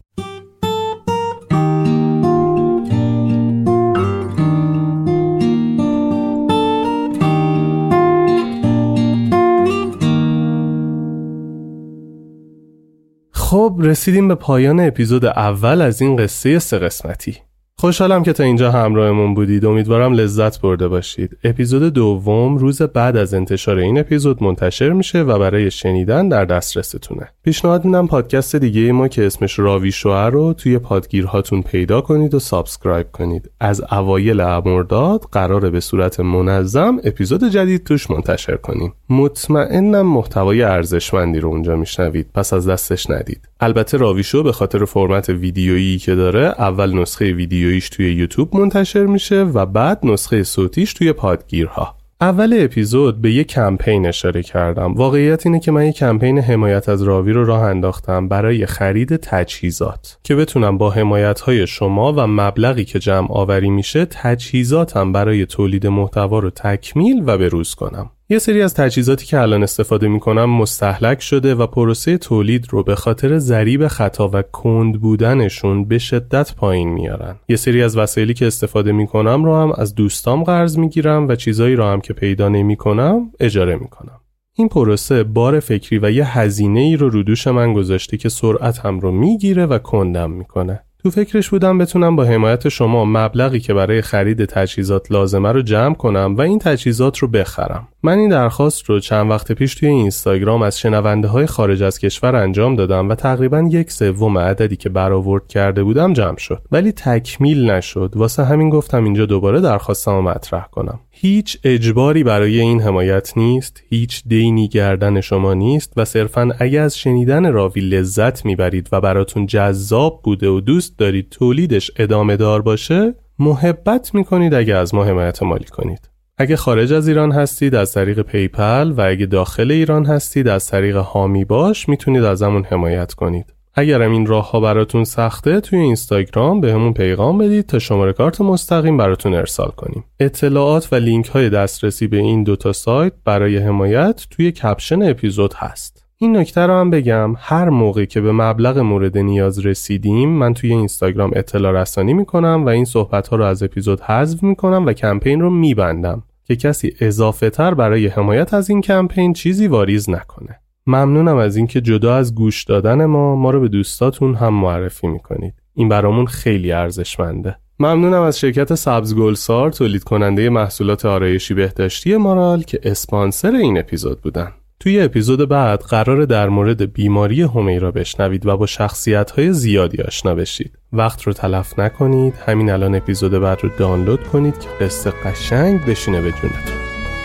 خب رسیدیم به پایان اپیزود اول از این قصه سه قسمتی. خوشحالم که تا اینجا همراهمون بودید. امیدوارم لذت برده باشید. اپیزود دوم روز بعد از انتشار این اپیزود منتشر میشه و برای شنیدن در دسترستونه. پیشنهاد میدم پادکست دیگه ما که اسمش راوی شو هست رو توی پادگیرهاتون پیدا کنید و subscribe کنید. از اوایل امرداد قراره به صورت منظم اپیزود جدید توش منتشر کنیم. مطمئنم محتوای ارزشمندی رو اونجا میشنوید. پس از دستش ندید. البته راویشو به خاطر فرمت ویدیویی که داره اول نسخه ویدیوییش توی یوتیوب منتشر میشه و بعد نسخه صوتیش توی پادگیرها. اول اپیزود به یه کمپین اشاره کردم. واقعیت اینه که من یه کمپین حمایت از راوی رو راه انداختم برای خرید تجهیزات. که بتونم با حمایت های شما و مبلغی که جمع آوری میشه تجهیزاتم برای تولید محتوا رو تکمیل و بروز کنم. یه سری از تجهیزاتی که الان استفاده می‌کنم مستحلک شده و پروسه تولید رو به خاطر ضریب خطا و کند بودنشون به شدت پایین میارن. یه سری از وسایلی که استفاده می‌کنم رو هم از دوستام قرض می‌گیرم و چیزایی رو هم که پیدا نمی‌کنم اجاره می‌کنم. این پروسه بار فکری و یه هزینه ای رو رو دوش من گذاشته که سرعت هم رو می‌گیره و کندم می‌کنه. تو فکرش بودم بتونم با حمایت شما مبلغی که برای خرید تجهیزات لازمه رو جمع کنم و این تجهیزات رو بخرم. من این درخواست رو چند وقت پیش توی اینستاگرام از شنونده های خارج از کشور انجام دادم و تقریبا یک سوم عددی که برآورد کرده بودم جمع شد. ولی تکمیل نشد. واسه همین گفتم اینجا دوباره درخواستم مطرح کنم. هیچ اجباری برای این حمایت نیست هیچ دینی گردن شما نیست و صرفا اگه از شنیدن راوی لذت می‌برید و براتون جذاب بوده و دوست دارید تولیدش ادامه دار باشه محبت می‌کنید اگه از ما حمایت مالی کنید اگه خارج از ایران هستید از طریق PayPal و اگه داخل ایران هستید از طریق حامی باش می‌تونید ازمون حمایت کنید. اگرم این راه ها براتون سخته توی اینستاگرام بهمون پیغام بدید تا شماره کارت مستقیم براتون ارسال کنیم. اطلاعات و لینک های دسترسی به این دوتا سایت برای حمایت توی کپشن اپیزود هست. این نکته رو هم بگم هر موقع که به مبلغ مورد نیاز رسیدیم من توی اینستاگرام اطلاع رسانی می‌کنم و این صحبت ها رو از اپیزود حذف می‌کنم و کمپین رو میبندم که کسی اضافه تر برای حمایت از این کمپین چیزی واریز نکنه ممنونم از اینکه جدا از گوش دادن ما ما رو به دوستاتون هم معرفی می‌کنید. این برامون خیلی ارزشمنده. ممنونم از شرکت سبز گلسار تولید کننده محصولات آرایشی بهداشتی مارال که اسپانسر این اپیزود بودن. توی اپیزود بعد قرار در مورد بیماری همیرا بشنوید و با شخصیت های زیادی آشنا بشید. وقت رو تلف نکنید همین الان اپیزود بعد رو دانلود کنید که قصه قشنگ بشینه به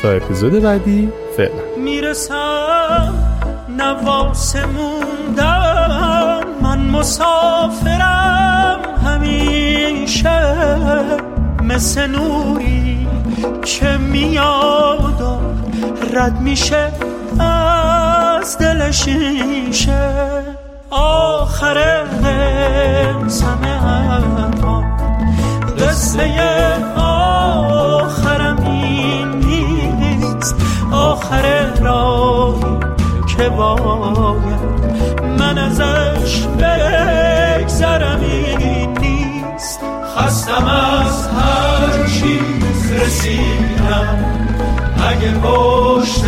تا اپیزود بعدی فعلا. می‌رسم. نواس موندم من مسافرم همیشه مثل نوری که میاد رد میشه از دل شیشه. آخر حرفا قصه که باید؟ من ازش بگذرم این نیست. خستم از هر چیز رسیدم. اگه پشت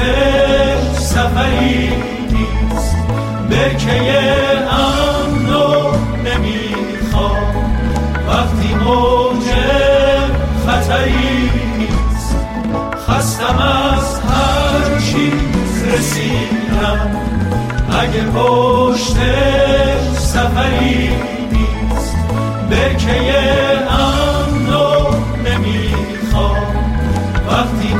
سفری نیست برکه امنو نمی‌خوام. وقتی موج خطری نیست خستم از هر چیز رسیدم. اگه پشت سفری نیست برکه امنو نمی‌خوام. وقتی